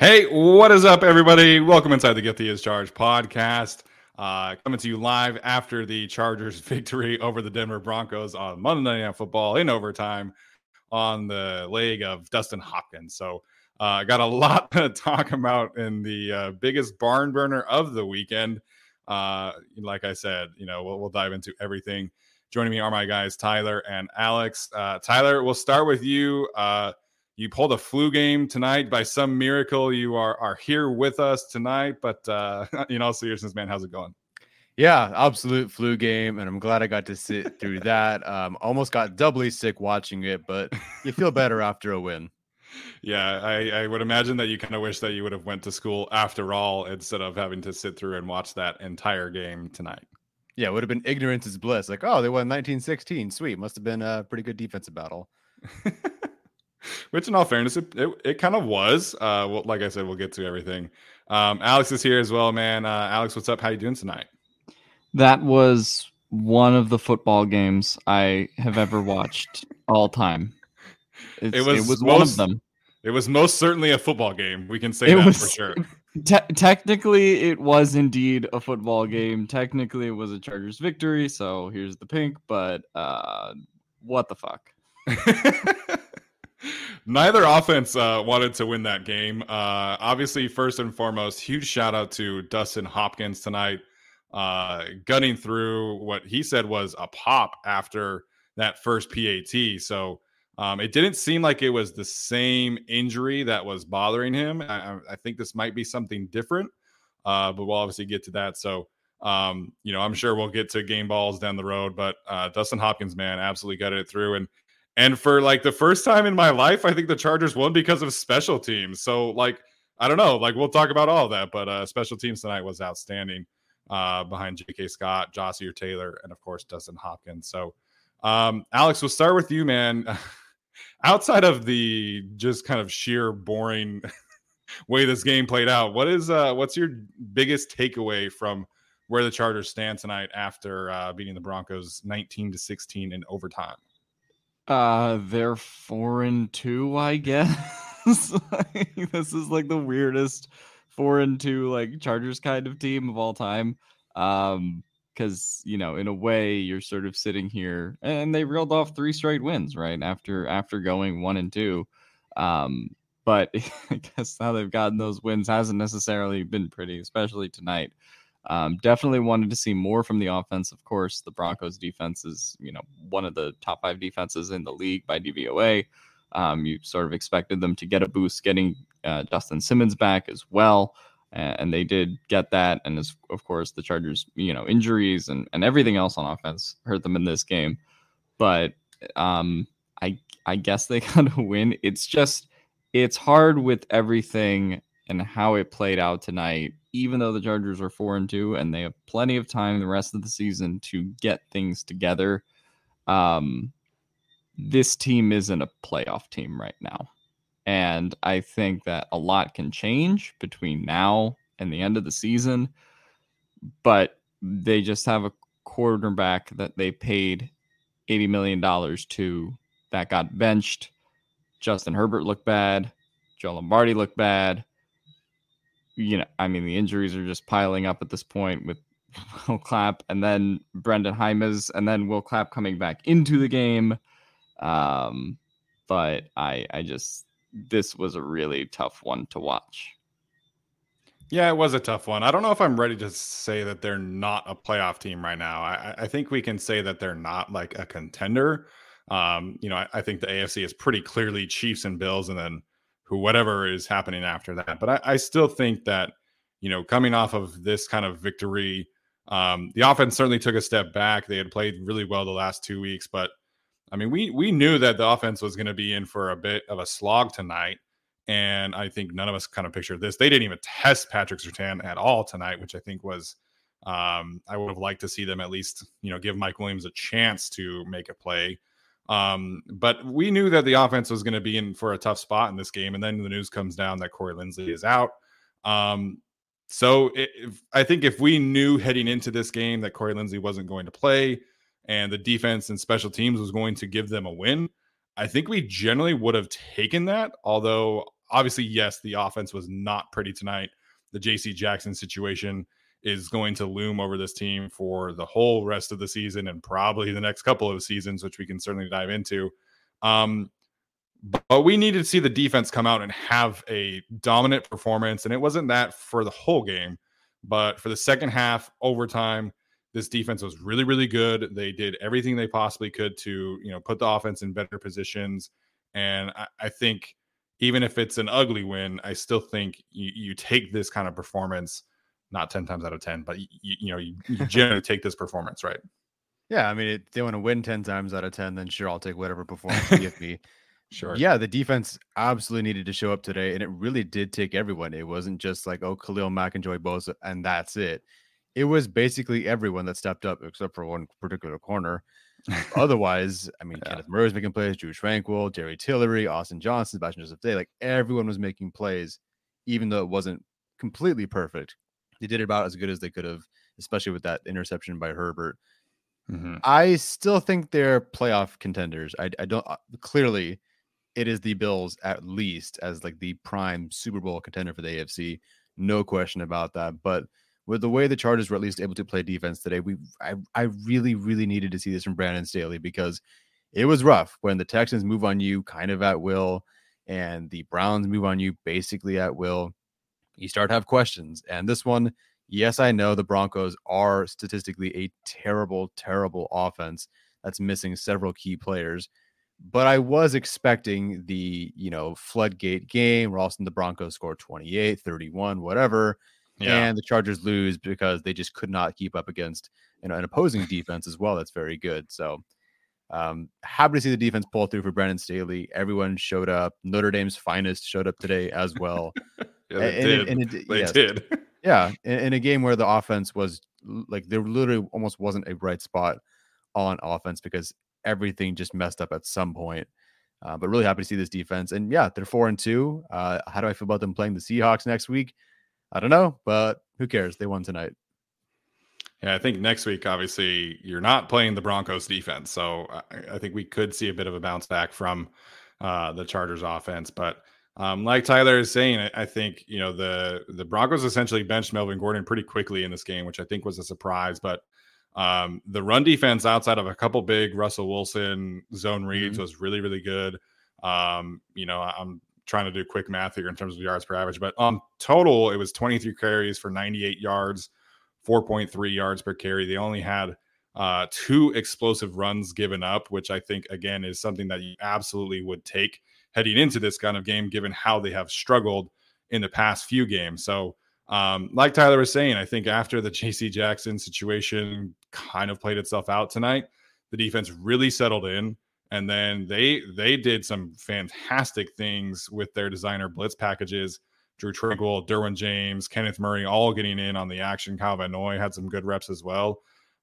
Hey, what is up, everybody? Welcome inside the Guilty as Charged podcast. Uh, coming to you live after the Chargers' victory over the Denver Broncos on Monday Night Football in overtime on the leg of Dustin Hopkins. So, I uh, got a lot to talk about in the uh, biggest barn burner of the weekend. Uh, like I said, you know, we'll, we'll, dive into everything. Joining me are my guys, Tyler and Alex. Uh, Tyler, we'll start with you. Uh, you pulled a flu game tonight by some miracle. You are are here with us tonight. But uh, in all seriousness, man, how's it going? Yeah, absolute flu game, and I'm glad I got to sit through that. Um, almost got doubly sick watching it, but you feel better after a win. Yeah, I, I would imagine that you kind of wish that you would have went to school after all instead of having to sit through and watch that entire game tonight. Yeah, it would have been ignorance is bliss. Like, oh, they won 1916. Sweet, must have been a pretty good defensive battle. Which, in all fairness, it, it, it, kind of was. Uh, well, like I said, we'll get to everything. Um, Alex is here as well, man. Uh, Alex, what's up? How you doing tonight? That was one of the football games I have ever watched all time. It's, it was, it was most, one of them. It was most certainly a football game. We can say it that was, for sure. Te- technically, it was indeed a football game. Technically, it was a Chargers victory. So here's the pink. But uh, what the fuck? Neither offense uh, wanted to win that game. Uh, obviously, first and foremost, huge shout out to Dustin Hopkins tonight, uh, gunning through what he said was a pop after that first PAT. So um, it didn't seem like it was the same injury that was bothering him. I, I think this might be something different, uh, but we'll obviously get to that. So, um, you know, I'm sure we'll get to game balls down the road, but uh, Dustin Hopkins, man, absolutely got it through. And and for like the first time in my life, I think the Chargers won because of special teams. So like I don't know, like we'll talk about all that, but uh, special teams tonight was outstanding uh, behind J.K. Scott, Ja'Sir Taylor, and of course Dustin Hopkins. So um, Alex, we'll start with you, man. Outside of the just kind of sheer boring way this game played out, what is uh, what's your biggest takeaway from where the Chargers stand tonight after uh, beating the Broncos 19 to 16 in overtime? Uh, they're four and two, I guess. this is like the weirdest four and two like Chargers kind of team of all time. Um, because you know, in a way, you're sort of sitting here, and they reeled off three straight wins right after after going one and two. Um, but I guess how they've gotten those wins hasn't necessarily been pretty, especially tonight. Um, definitely wanted to see more from the offense. Of course, the Broncos defense is, you know, one of the top five defenses in the league by DVOA. Um, you sort of expected them to get a boost getting uh, Justin Simmons back as well. And they did get that. And as, of course, the Chargers, you know, injuries and, and everything else on offense hurt them in this game. But um, I I guess they got to win. It's just it's hard with everything and how it played out tonight. Even though the Chargers are four and two and they have plenty of time the rest of the season to get things together, um, this team isn't a playoff team right now. And I think that a lot can change between now and the end of the season. But they just have a quarterback that they paid $80 million to that got benched. Justin Herbert looked bad. Joe Lombardi looked bad. You know, I mean, the injuries are just piling up at this point with Will Clapp and then Brenden Jaimes and then Will Clapp coming back into the game. Um, but I, I just, this was a really tough one to watch. Yeah, it was a tough one. I don't know if I'm ready to say that they're not a playoff team right now. I, I think we can say that they're not like a contender. Um, you know, I, I, think the AFC is pretty clearly Chiefs and Bills, and then who whatever is happening after that. But I, I still think that you know, coming off of this kind of victory, um, the offense certainly took a step back. They had played really well the last two weeks, but I mean, we we knew that the offense was going to be in for a bit of a slog tonight, and I think none of us kind of pictured this. They didn't even test Patrick Surtain at all tonight, which I think was um, I would have liked to see them at least you know give Mike Williams a chance to make a play. Um, but we knew that the offense was going to be in for a tough spot in this game, and then the news comes down that Corey Linsley is out. Um, so if, I think if we knew heading into this game that Corey Linsley wasn't going to play and the defense and special teams was going to give them a win, I think we generally would have taken that. Although obviously, yes, the offense was not pretty tonight. The JC Jackson situation is going to loom over this team for the whole rest of the season and probably the next couple of seasons, which we can certainly dive into. Um, but we needed to see the defense come out and have a dominant performance. And it wasn't that for the whole game, but for the second half, overtime, this defense was really, really good. They did everything they possibly could to, you know, put the offense in better positions. And I, I think even if it's an ugly win, I still think you, you take this kind of performance not 10 times out of 10, but you, you know, you, you generally take this performance, right? Yeah. I mean, if they want to win 10 times out of 10, then sure, I'll take whatever performance you give me. Sure. Yeah, the defense absolutely needed to show up today, and it really did take everyone. It wasn't just like, oh, Khalil Mack and Joey Bosa, and that's it. It was basically everyone that stepped up except for one particular corner. Otherwise, I mean, yeah. Kenneth Murray was making plays, Drew Tranquill, Jerry Tillery, Austin Johnson, Sebastian Joseph Day. Like everyone was making plays, even though it wasn't completely perfect they did about as good as they could have, especially with that interception by Herbert. Mm-hmm. I still think they're playoff contenders. I, I don't uh, clearly it is the Bills at least as like the prime Super Bowl contender for the AFC. No question about that. But with the way the Chargers were at least able to play defense today, we I, I really, really needed to see this from Brandon Staley because it was rough when the Texans move on you kind of at will and the Browns move on you basically at will you start to have questions. And this one, yes, I know the Broncos are statistically a terrible, terrible offense that's missing several key players. But I was expecting the, you know, floodgate game where all of a sudden the Broncos score 28, 31, whatever. Yeah. And the Chargers lose because they just could not keep up against you know, an opposing defense as well. That's very good. So um, happy to see the defense pull through for Brandon Staley. Everyone showed up. Notre Dame's finest showed up today as well. Yeah, they and, did. And it, they yes. did. yeah, in, in, a game where the offense was like there literally almost wasn't a bright spot on offense because everything just messed up at some point. Uh, but really happy to see this defense. And yeah, they're four and two. Uh, how do I feel about them playing the Seahawks next week? I don't know, but who cares? They won tonight. Yeah, I think next week, obviously, you're not playing the Broncos defense. So I, I think we could see a bit of a bounce back from uh, the Chargers offense. But um, like Tyler is saying, I, I, think, you know, the, the Broncos essentially benched Melvin Gordon pretty quickly in this game, which I think was a surprise. But um, the run defense outside of a couple big Russell Wilson zone reads mm-hmm. was really, really good. Um, you know, I'm trying to do quick math here in terms of yards per average, but on total, it was 23 carries for 98 yards, 4.3 yards per carry. They only had uh, two explosive runs given up, which I think, again, is something that you absolutely would take heading into this kind of game, given how they have struggled in the past few games. So, um, like Tyler was saying, I think after the JC Jackson situation kind of played itself out tonight, the defense really settled in. And then they they did some fantastic things with their designer blitz packages. Drew Tranquill, Derwin James, Kenneth Murray, all getting in on the action. Kyle Van Noy had some good reps as well.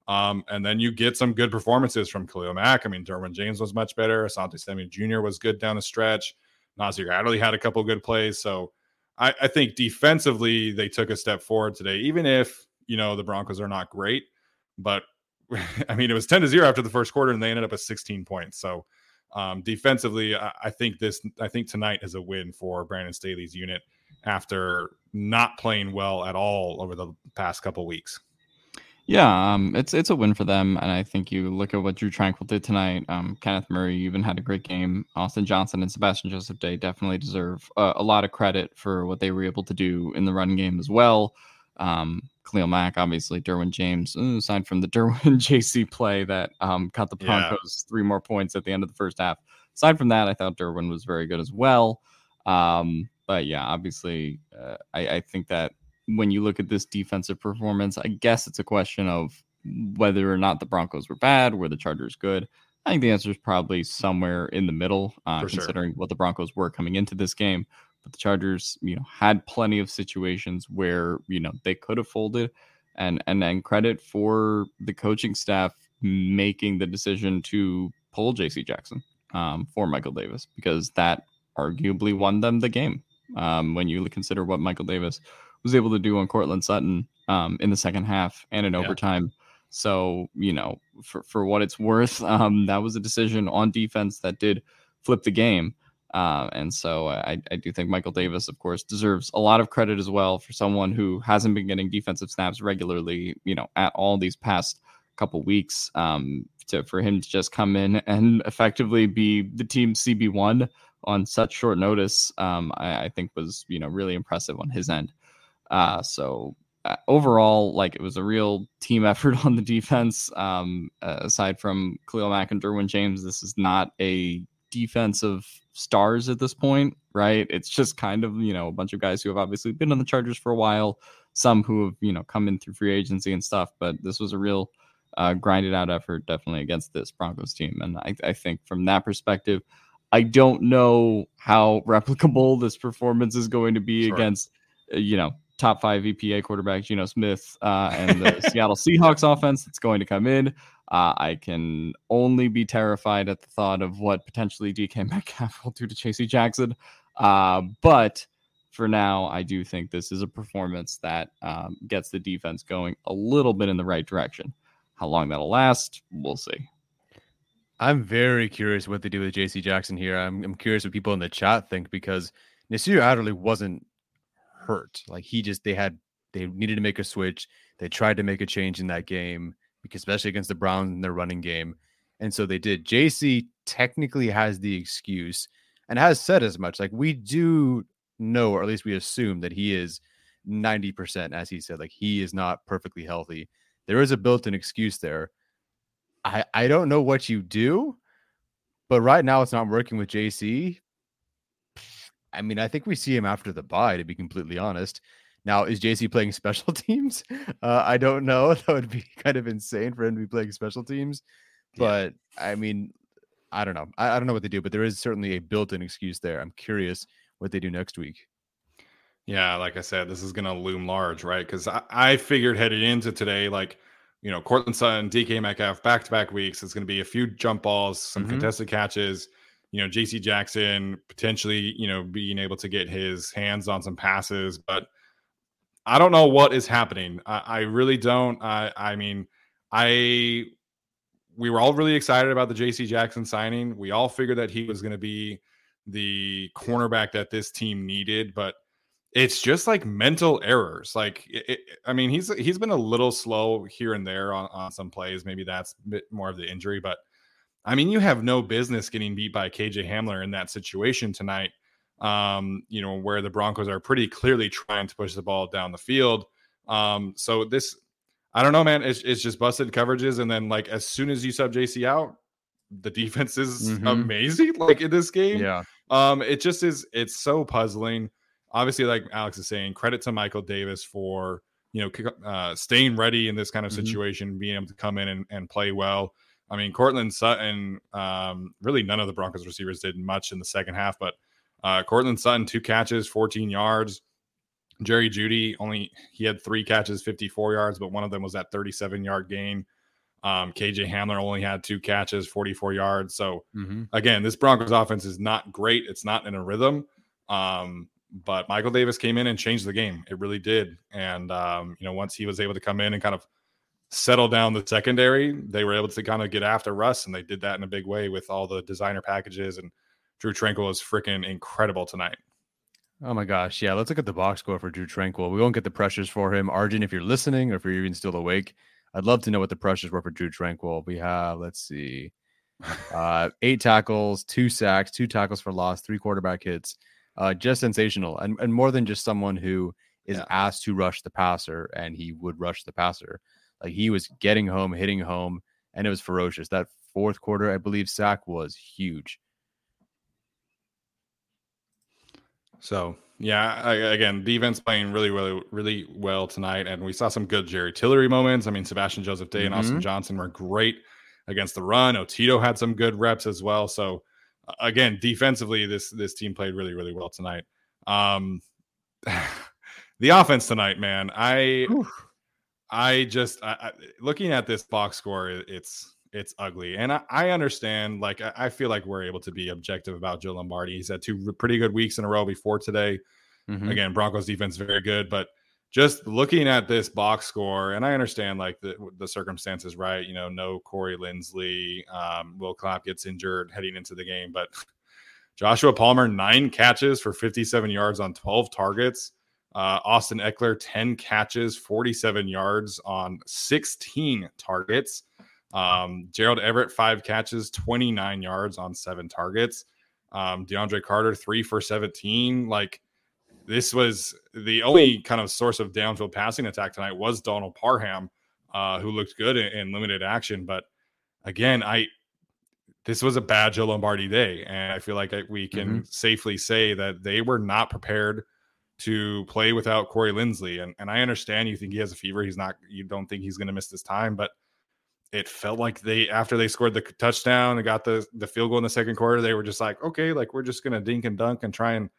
Um, and then you get some good performances from Khalil Mack. I mean, Derwin James was much better. Asante Samuel Jr. was good down the stretch. Nasir Adderley had a couple good plays. So I, I, think defensively they took a step forward today, even if you know the Broncos are not great. But I mean, it was 10 to 0 after the first quarter, and they ended up at 16 points. So um, defensively, I, I think this I think tonight is a win for Brandon Staley's unit after not playing well at all over the past couple weeks. Yeah, um, it's it's a win for them, and I think you look at what Drew Tranquill did tonight. Um, Kenneth Murray even had a great game. Austin Johnson and Sebastian Joseph Day definitely deserve uh, a lot of credit for what they were able to do in the run game as well. Um, Khalil Mack, obviously, Derwin James, aside from the Derwin JC play that um, got the Broncos yeah. three more points at the end of the first half. Aside from that, I thought Derwin was very good as well. Um, but yeah, obviously, uh, I, I think that when you look at this defensive performance, I guess it's a question of whether or not the Broncos were bad, were the Chargers good. I think the answer is probably somewhere in the middle, uh, considering sure. what the Broncos were coming into this game. But the Chargers, you know, had plenty of situations where you know they could have folded, and and and credit for the coaching staff making the decision to pull J.C. Jackson um, for Michael Davis because that arguably won them the game. Um, when you consider what Michael Davis was able to do on Courtland Sutton um, in the second half and in yeah. overtime. So, you know, for, for what it's worth, um, that was a decision on defense that did flip the game. Uh, and so I, I do think Michael Davis, of course, deserves a lot of credit as well for someone who hasn't been getting defensive snaps regularly, you know, at all these past couple weeks. Um, to for him to just come in and effectively be the team CB one on such short notice, um, I, I think was you know really impressive on his end. Uh, so uh, overall, like it was a real team effort on the defense. Um, uh, aside from Khalil Mack and Derwin James, this is not a defense of stars at this point, right? It's just kind of you know a bunch of guys who have obviously been on the Chargers for a while, some who have you know come in through free agency and stuff. But this was a real uh, grinded out effort, definitely against this Broncos team, and I, I think from that perspective. I don't know how replicable this performance is going to be sure. against, uh, you know, top five EPA quarterback Geno Smith uh, and the Seattle Seahawks offense that's going to come in. Uh, I can only be terrified at the thought of what potentially DK Metcalf will do to JC Jackson. Uh, but for now, I do think this is a performance that um, gets the defense going a little bit in the right direction. How long that'll last, we'll see. I'm very curious what they do with JC Jackson here. I'm, I'm curious what people in the chat think because Nasir Adderley wasn't hurt. Like he just they had they needed to make a switch. They tried to make a change in that game because especially against the Browns in their running game. And so they did. JC technically has the excuse and has said as much. Like we do know, or at least we assume that he is 90%, as he said, like he is not perfectly healthy. There is a built-in excuse there. I, I don't know what you do, but right now it's not working with JC. I mean, I think we see him after the bye, to be completely honest. Now, is JC playing special teams? Uh, I don't know. That would be kind of insane for him to be playing special teams. But yeah. I mean, I don't know. I, I don't know what they do, but there is certainly a built in excuse there. I'm curious what they do next week. Yeah, like I said, this is going to loom large, right? Because I, I, figured headed into today, like, you know, Courtland Sutton, DK Metcalf, back to back weeks. It's going to be a few jump balls, some mm-hmm. contested catches you know, JC Jackson potentially, you know, being able to get his hands on some passes, but I don't know what is happening. I, I really don't. I, I mean, I we were all really excited about the JC Jackson signing. We all figured that he was going to be the cornerback that this team needed, but it's just like mental errors. Like, it, it, I mean, he's he's been a little slow here and there on, on some plays. Maybe that's a bit more of the injury, but I mean, you have no business getting beat by KJ Hamler in that situation tonight. um, you know, where the Broncos are pretty clearly trying to push the ball down the field. Um, so this, I don't know, man. It's, it's just busted coverages, and then like as soon as you sub JC out, the defense is Mhm. amazing. Like in this game, Yeah. um, it just is. It's so puzzling. Obviously, like Alex is saying, credit to Michael Davis for you know uh, staying ready in this kind of Mhm. situation, being able to come in and, and play well. I mean, Courtland Sutton, um, really none of the Broncos receivers did much in the second half, but uh, Courtland Sutton two catches, 14 yards. Jerry Jeudy only he had three catches, 54 yards, but one of them was that 37 yard gain. Um, KJ Hamler only had two catches, 44 yards. So hmm again, this Broncos offense is not great. It's not in a rhythm. Um, but Michael Davis came in and changed the game. It really did. And um, you know, once he was able to come in and kind of settle down the secondary, they were able to kind of get after Russ, and they did that in a big way with all the designer packages. And Drew Tranquill was freaking incredible tonight. Oh my gosh. Yeah. Let's look at the box score for Drew Tranquill. We won't get the pressures for him. Arjun, if you're listening or if you're even still awake, I'd love to know what the pressures were for Drew Tranquill. We have, let's see, uh, eight tackles, two sacks, two tackles for loss, three quarterback hits. Uh, just sensational. And, and more than just someone who is Yeah. asked to rush the passer and he would rush the passer. Like he was getting home, hitting home, and it was ferocious. That fourth quarter, I believe, sack was huge. So yeah, I, again, defense playing really, really, really well tonight, and we saw some good Jerry Tillery moments. I mean, Sebastian Joseph Day and Austin Johnson were great against the run. Otito had some good reps as well. So again, defensively, this this team played really, really well tonight. Um, the offense tonight, man, I, I just I, I, looking at this box score, it's it's ugly, and I, I understand. Like I, I feel like we're able to be objective about Joe Lombardi. He's had two pretty good weeks in a row before today. Mhm. Again, Broncos defense very good, but just looking at this box score, and I understand like the the circumstances, right? You know, no Corey Linsley, um, Will Clapp gets injured heading into the game, but Joshua Palmer nine catches for 57 yards on 12 targets. Uh, Austin Ekeler 10 catches, 47 yards on 16 targets. Um, Gerald Everett five catches, 29 yards on seven targets. Um, DeAndre Carter three for 17. Like this was the only kind of source of downfield passing attack tonight was Donald Parham, uh, who looked good in, in limited action. But again, I this was a bad Joe Lombardi day, and I feel like I, we can safely say that they were not prepared to play without Corey Linsley. And and I understand you think he has a fever. He's not. You don't think he's going to miss this time, but it felt like they after they scored the touchdown and got the the field goal in the second quarter, they were just like, okay, like we're just going to dink and dunk and try and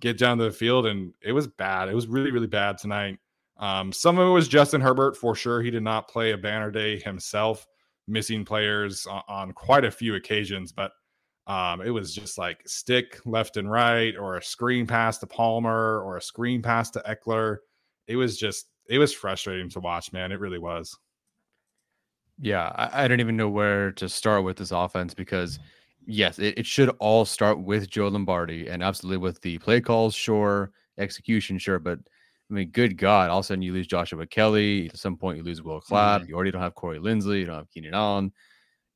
get down to the field. And it was bad. It was really really bad tonight. Um, some of it was Justin Herbert for sure. He did not play a banner day himself, missing players on, on quite a few occasions, but um, it was just like stick left and right, or a screen pass to Palmer, or a screen pass to Ekeler. It was just, it was frustrating to watch, man. It really was. Yeah, I, I don't even know where to start with this offense because, yes, it, it should all start with Joe Lombardi and absolutely with the play calls, sure, execution, sure. But I mean, good God, all of a sudden you lose Joshua Kelley. At some point, you lose Will Clapp. You already don't have Corey Linsley. You don't have Keenan Allen.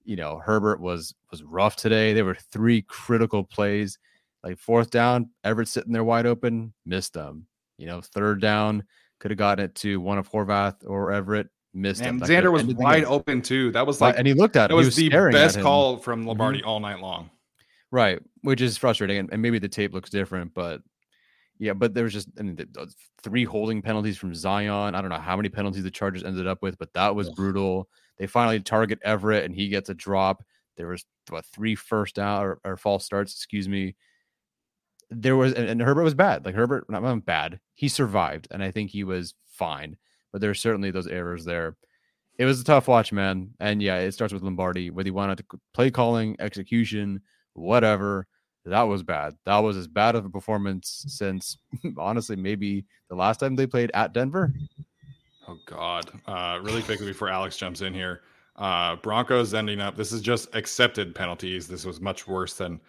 You know, Herbert was was rough today. There were three critical plays, like fourth down, Everett sitting there wide open, missed them. You know, third down, could have gotten it to one of Horvath or Everett, missed. And Zander was wide game. open too. That was like, and he looked at that him. He was, the best call from mm-hmm. Lombardi all night long. right? Which is frustrating, and, and maybe the tape looks different, but yeah, but there was just I mean, the, three holding penalties from Zion. I don't know how many penalties the Chargers ended up with, but that was Ugh. brutal. They finally target Everett, and he gets a drop. There was what three first down or, or false starts, excuse me. There was and, and Herbert was bad. Like Herbert, not, not bad. He survived, and I think he was fine. But there's certainly those errors there. It was a tough watch, man. And yeah, it starts with Lombardi, whether he wanted to play calling, execution, whatever. That was bad. That was as bad of a performance since honestly, maybe the last time they played at Denver. Oh God! Uh, really quickly before Alex jumps in here, uh, Broncos ending up. This is just accepted penalties. This was much worse than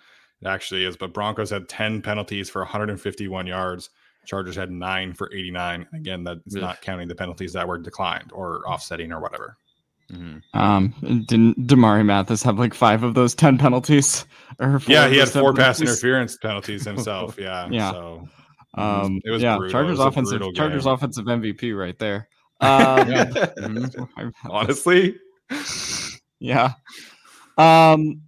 it actually is. But Broncos had ten penalties for 151 yards. Chargers had nine for 89. Again, that's Ugh. not counting the penalties that were declined or offsetting or whatever. Mm-hmm. Um, didn't Damarri Mathis have like five of those ten penalties? Or yeah, he had four pass interference penalties himself. Yeah, yeah. So um, it was yeah. Brutal. Chargers offensive Chargers game. offensive MVP right there. Um, yeah. Mm-hmm. Honestly, yeah. Um,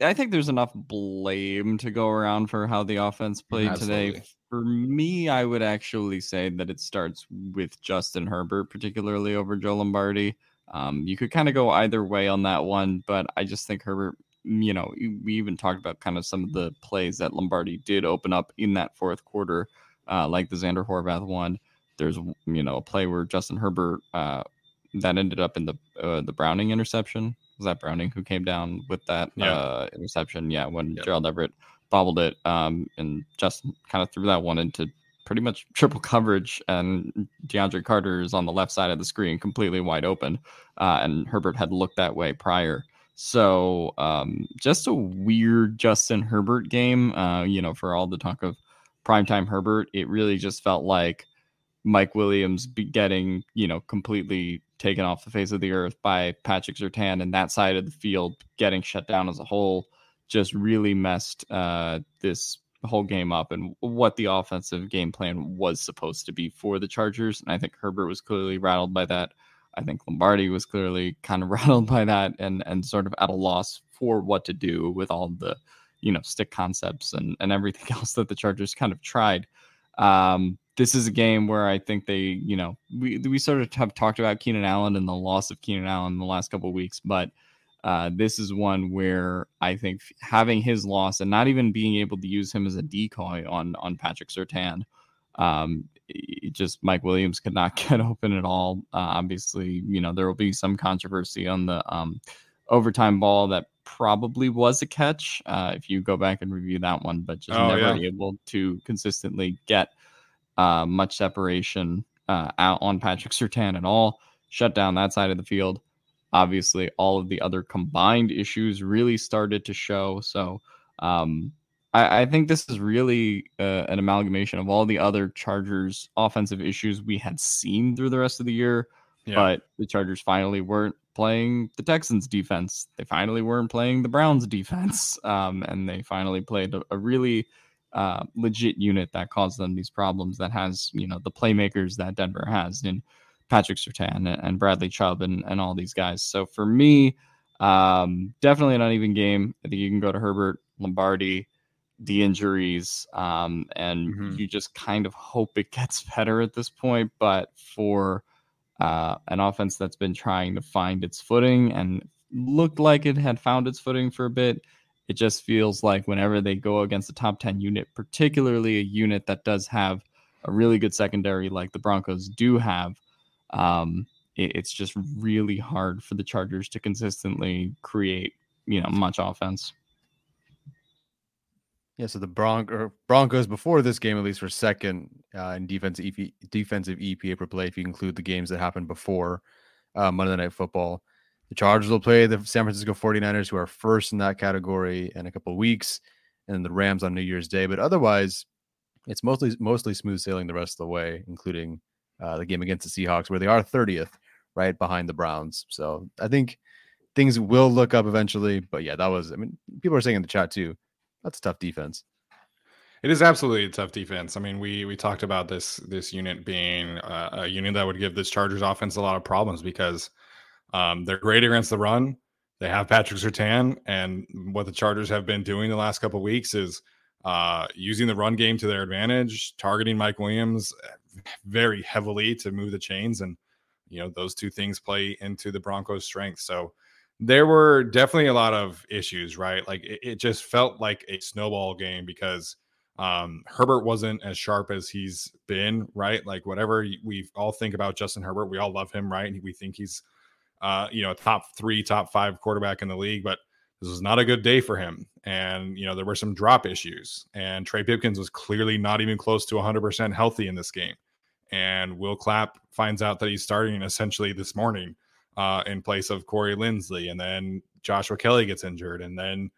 I think there's enough blame to go around for how the offense played Absolutely. today. For me, I would actually say that it starts with Justin Herbert, particularly over Joe Lombardi. Um, you could kind of go either way on that one, but I just think Herbert, you know, we even talked about kind of some of the plays that Lombardi did open up in that fourth quarter, uh, like the Zander Horvath one. There's, you know, a play where Justin Herbert uh, that ended up in the uh, the Browning interception. Was that Browning who came down with that yeah. uh, interception? Yeah, when yep. Gerald Everett bobbled it, um, and Justin kind of threw that one into pretty much triple coverage, and DeAndre Carter is on the left side of the screen, completely wide open, uh, and Herbert had looked that way prior. So um, just a weird Justin Herbert game. Uh, you know, for all the talk of primetime Herbert, it really just felt like Mike Williams getting, you know, completely taken off the face of the earth by Patrick Surtain and that side of the field getting shut down as a whole just really messed uh, this whole game up and what the offensive game plan was supposed to be for the Chargers. And I think Herbert was clearly rattled by that. I think Lombardi was clearly kind of rattled by that and and sort of at a loss for what to do with all the, you know, stick concepts and, and everything else that the Chargers kind of tried. Um, this is a game where I think they, you know, we we sort of have talked about Keenan Allen and the loss of Keenan Allen in the last couple of weeks, but uh, this is one where I think having his loss and not even being able to use him as a decoy on on Patrick Surtain, um, just Mike Williams could not get open at all. Uh, obviously, you know there will be some controversy on the um, overtime ball that probably was a catch uh, if you go back and review that one, but just oh, never yeah. able to consistently get uh, much separation uh, out on Patrick Surtain at all. Shut down that side of the field. Obviously, all of the other combined issues really started to show. So, um, I, I, think this is really uh, an amalgamation of all the other Chargers offensive issues we had seen through the rest of the year. Yeah. But the Chargers finally weren't playing the Texans defense. They finally weren't playing the Browns defense. Um, and they finally played a, a really uh, legit unit that caused them these problems that has, you know, the playmakers that Denver has in Patrick Surtain and Bradley Chubb and, and all these guys. So for me, um, definitely an uneven game. I think you can go to Herbert, Lombardi, the injuries, um, and mm-hmm. you just kind of hope it gets better at this point. But for uh, an offense that's been trying to find its footing and looked like it had found its footing for a bit, it just feels like whenever they go against a top 10 unit, particularly a unit that does have a really good secondary like the Broncos do have, um, it, it's just really hard for the Chargers to consistently create, you know, much offense. Yeah, so the Bron- Broncos before this game at least were second uh, in defensive EP, defensive EPA per play if you include the games that happened before uh, Monday Night Football. The Chargers will play the San Francisco 49ers, who are first in that category in a couple weeks, and the Rams on New Year's Day. But otherwise, it's mostly mostly smooth sailing the rest of the way, including uh, the game against the Seahawks, where they are 30th, right behind the Browns. So I think things will look up eventually. But yeah, that was, I mean, people are saying in the chat too, that's a tough defense. It is absolutely a tough defense. I mean, we we talked about this this unit being uh, a unit that would give this Chargers offense a lot of problems because um, they're great against the run. They have Patrick Surtain, and what the Chargers have been doing the last couple weeks is uh, using the run game to their advantage, targeting Mike Williams very heavily to move the chains, and you know those two things play into the Broncos' strength. So there were definitely a lot of issues, right? Like it, it just felt like a snowball game because um, Herbert wasn't as sharp as he's been, right? Like whatever we all think about Justin Herbert, we all love him, right? We think he's uh, you know, a top three, top five quarterback in the league, but this was not a good day for him. And, you know, there were some drop issues. And Trey Pipkins was clearly not even close to 100% healthy in this game. And Will Clapp finds out that he's starting essentially this morning uh, in place of Corey Linsley. And then Joshua Kelley gets injured. And then,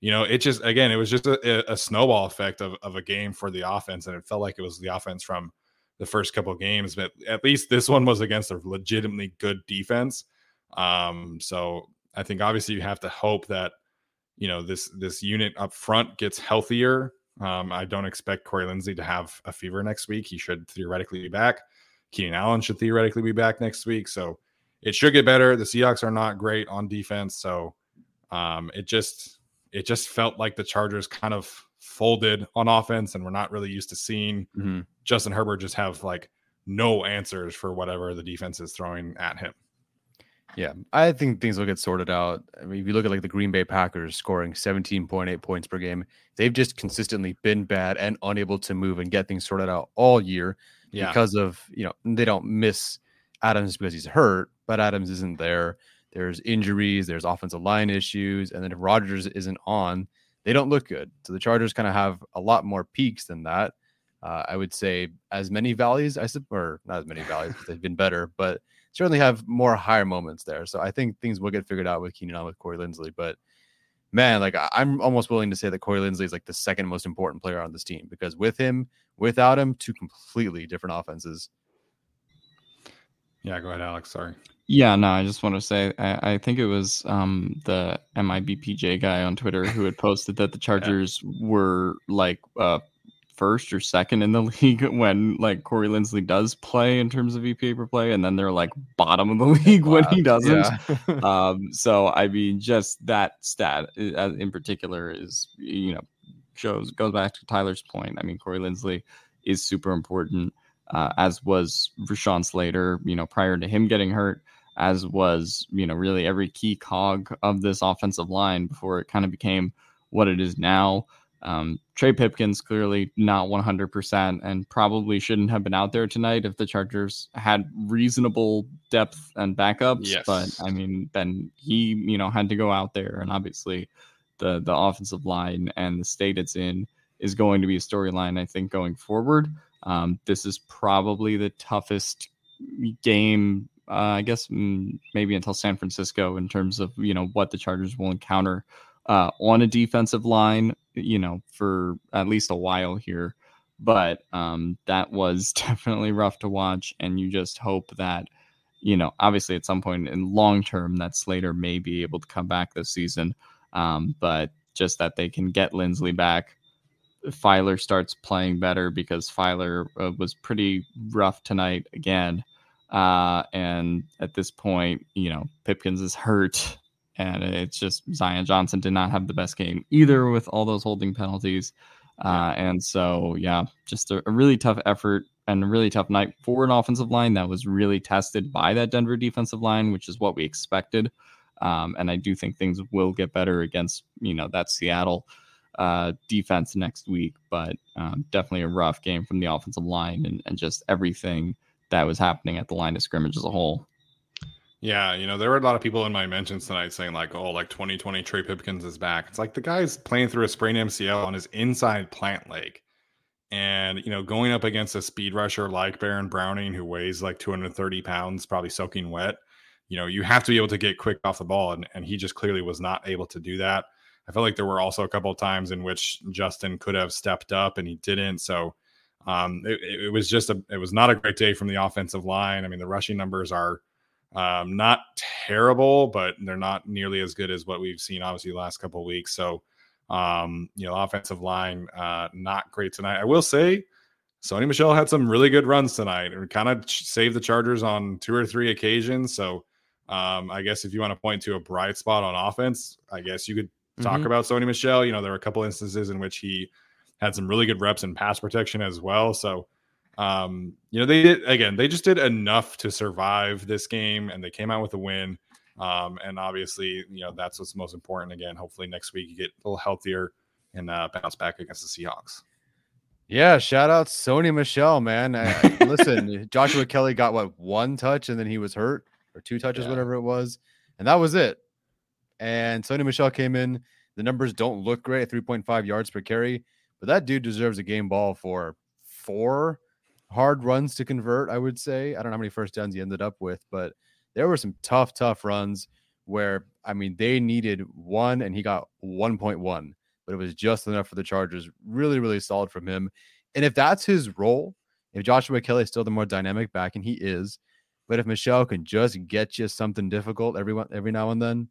you know, it just, again, it was just a, a snowball effect of, of a game for the offense. And it felt like it was the offense from the first couple games. But at least this one was against a legitimately good defense Um, so I think obviously you have to hope that you know this this unit up front gets healthier. Um, I don't expect Corey Linsley to have a fever next week. He should theoretically be back. Keenan Allen should theoretically be back next week. So it should get better. The Seahawks are not great on defense, so um, it just it just felt like the Chargers kind of folded on offense, and we're not really used to seeing mm-hmm. Justin Herbert just have like no answers for whatever the defense is throwing at him. Yeah, I think things will get sorted out. I mean, if you look at like the Green Bay Packers scoring 17.8 points per game, they've just consistently been bad and unable to move and get things sorted out all year yeah. because of, you know, they don't miss Adams because he's hurt, but Adams isn't there. There's injuries, there's offensive line issues, and then if Rodgers isn't on, they don't look good. So the Chargers kind of have a lot more peaks than that. Uh, I would say as many valleys, I suppose, or not as many valleys, they've been better, but certainly have more higher moments there. So I think things will get figured out with Keenan on with Corey Linsley. But man, like I'm almost willing to say that Corey Linsley is like the second most important player on this team because with him, without him, two completely different offenses. Yeah, go ahead, Alex. Sorry. Yeah, no, I just want to say I, I think it was um, the MIBPJ guy on Twitter who had posted that the Chargers yeah. were like uh, first or second in the league when like Corey Linsley does play in terms of EPA per play, and then they're like bottom of the league when he doesn't. Yeah. um, so I mean, just that stat uh, in particular is you know shows goes back to Tyler's point. I mean, Corey Linsley is super important, uh, as was Rashawn Slater. You know, prior to him getting hurt. As was, you know, really every key cog of this offensive line before it kind of became what it is now. Um, Trey Pipkins clearly not 100% and probably shouldn't have been out there tonight if the Chargers had reasonable depth and backups. Yes. But I mean, then he, you know, had to go out there, and obviously, the the offensive line and the state it's in is going to be a storyline. I think going forward. Um, this is probably the toughest game, uh, I guess, mm, maybe until San Francisco in terms of you know what the Chargers will encounter uh, on a defensive line, you know, for at least a while here. But um, that was definitely rough to watch. And you just hope that, you know, obviously at some point in long term, that Slater may be able to come back this season. Um, but just that they can get Linsley back. Filer starts playing better because Filer uh, was pretty rough tonight again. Uh, and at this point, you know, Pipkins is hurt and it's just Zion Johnson did not have the best game either with all those holding penalties. Uh, and so, yeah, just a, a, really tough effort and a really tough night for an offensive line that was really tested by that Denver defensive line, which is what we expected. Um, and I do think things will get better against, you know, that Seattle uh, defense next week, but um, definitely a rough game from the offensive line and, and just everything that was happening at the line of scrimmage as a whole. Yeah, you know, there were a lot of people in my mentions tonight saying like, "Oh, like 2020 Trey Pipkins is back." It's like the guy's playing through a sprained MCL on his inside plant leg, and you know, going up against a speed rusher like Baron Browning, who weighs like 230 pounds, probably soaking wet. You know, you have to be able to get quick off the ball, and, and he just clearly was not able to do that. I felt like there were also a couple of times in which Justin could have stepped up and he didn't. So um, it, it was just a, it was not a great day from the offensive line. I mean, the rushing numbers are um, not terrible, but they're not nearly as good as what we've seen obviously the last couple of weeks. So, um, you know, offensive line uh, not great tonight. I will say, Sony Michel had some really good runs tonight and kind of saved the Chargers on two or three occasions. So, um, I guess if you want to point to a bright spot on offense, I guess you could talk mm-hmm. about Sony Michel. You know, there were a couple instances in which he had some really good reps in pass protection as well. So, um, you know, they did again, they just did enough to survive this game and they came out with a win. Um, and obviously, you know, that's what's most important. Again, hopefully next week you get a little healthier and uh, bounce back against the Seahawks. Yeah, shout out Sony Michel, man. I, listen, Joshua Kelley got what one touch and then he was hurt, or two touches, yeah. whatever it was, and that was it. And Sony Michel came in. The numbers don't look great 3.5 yards per carry, but that dude deserves a game ball for four hard runs to convert, I would say. I don't know how many first downs he ended up with, but there were some tough, tough runs where, I mean, they needed one and he got 1.1, but it was just enough for the Chargers. Really, really solid from him. And if that's his role, if Joshua Kelley is still the more dynamic back, and he is, But if Michel can just get you something difficult every every now and then,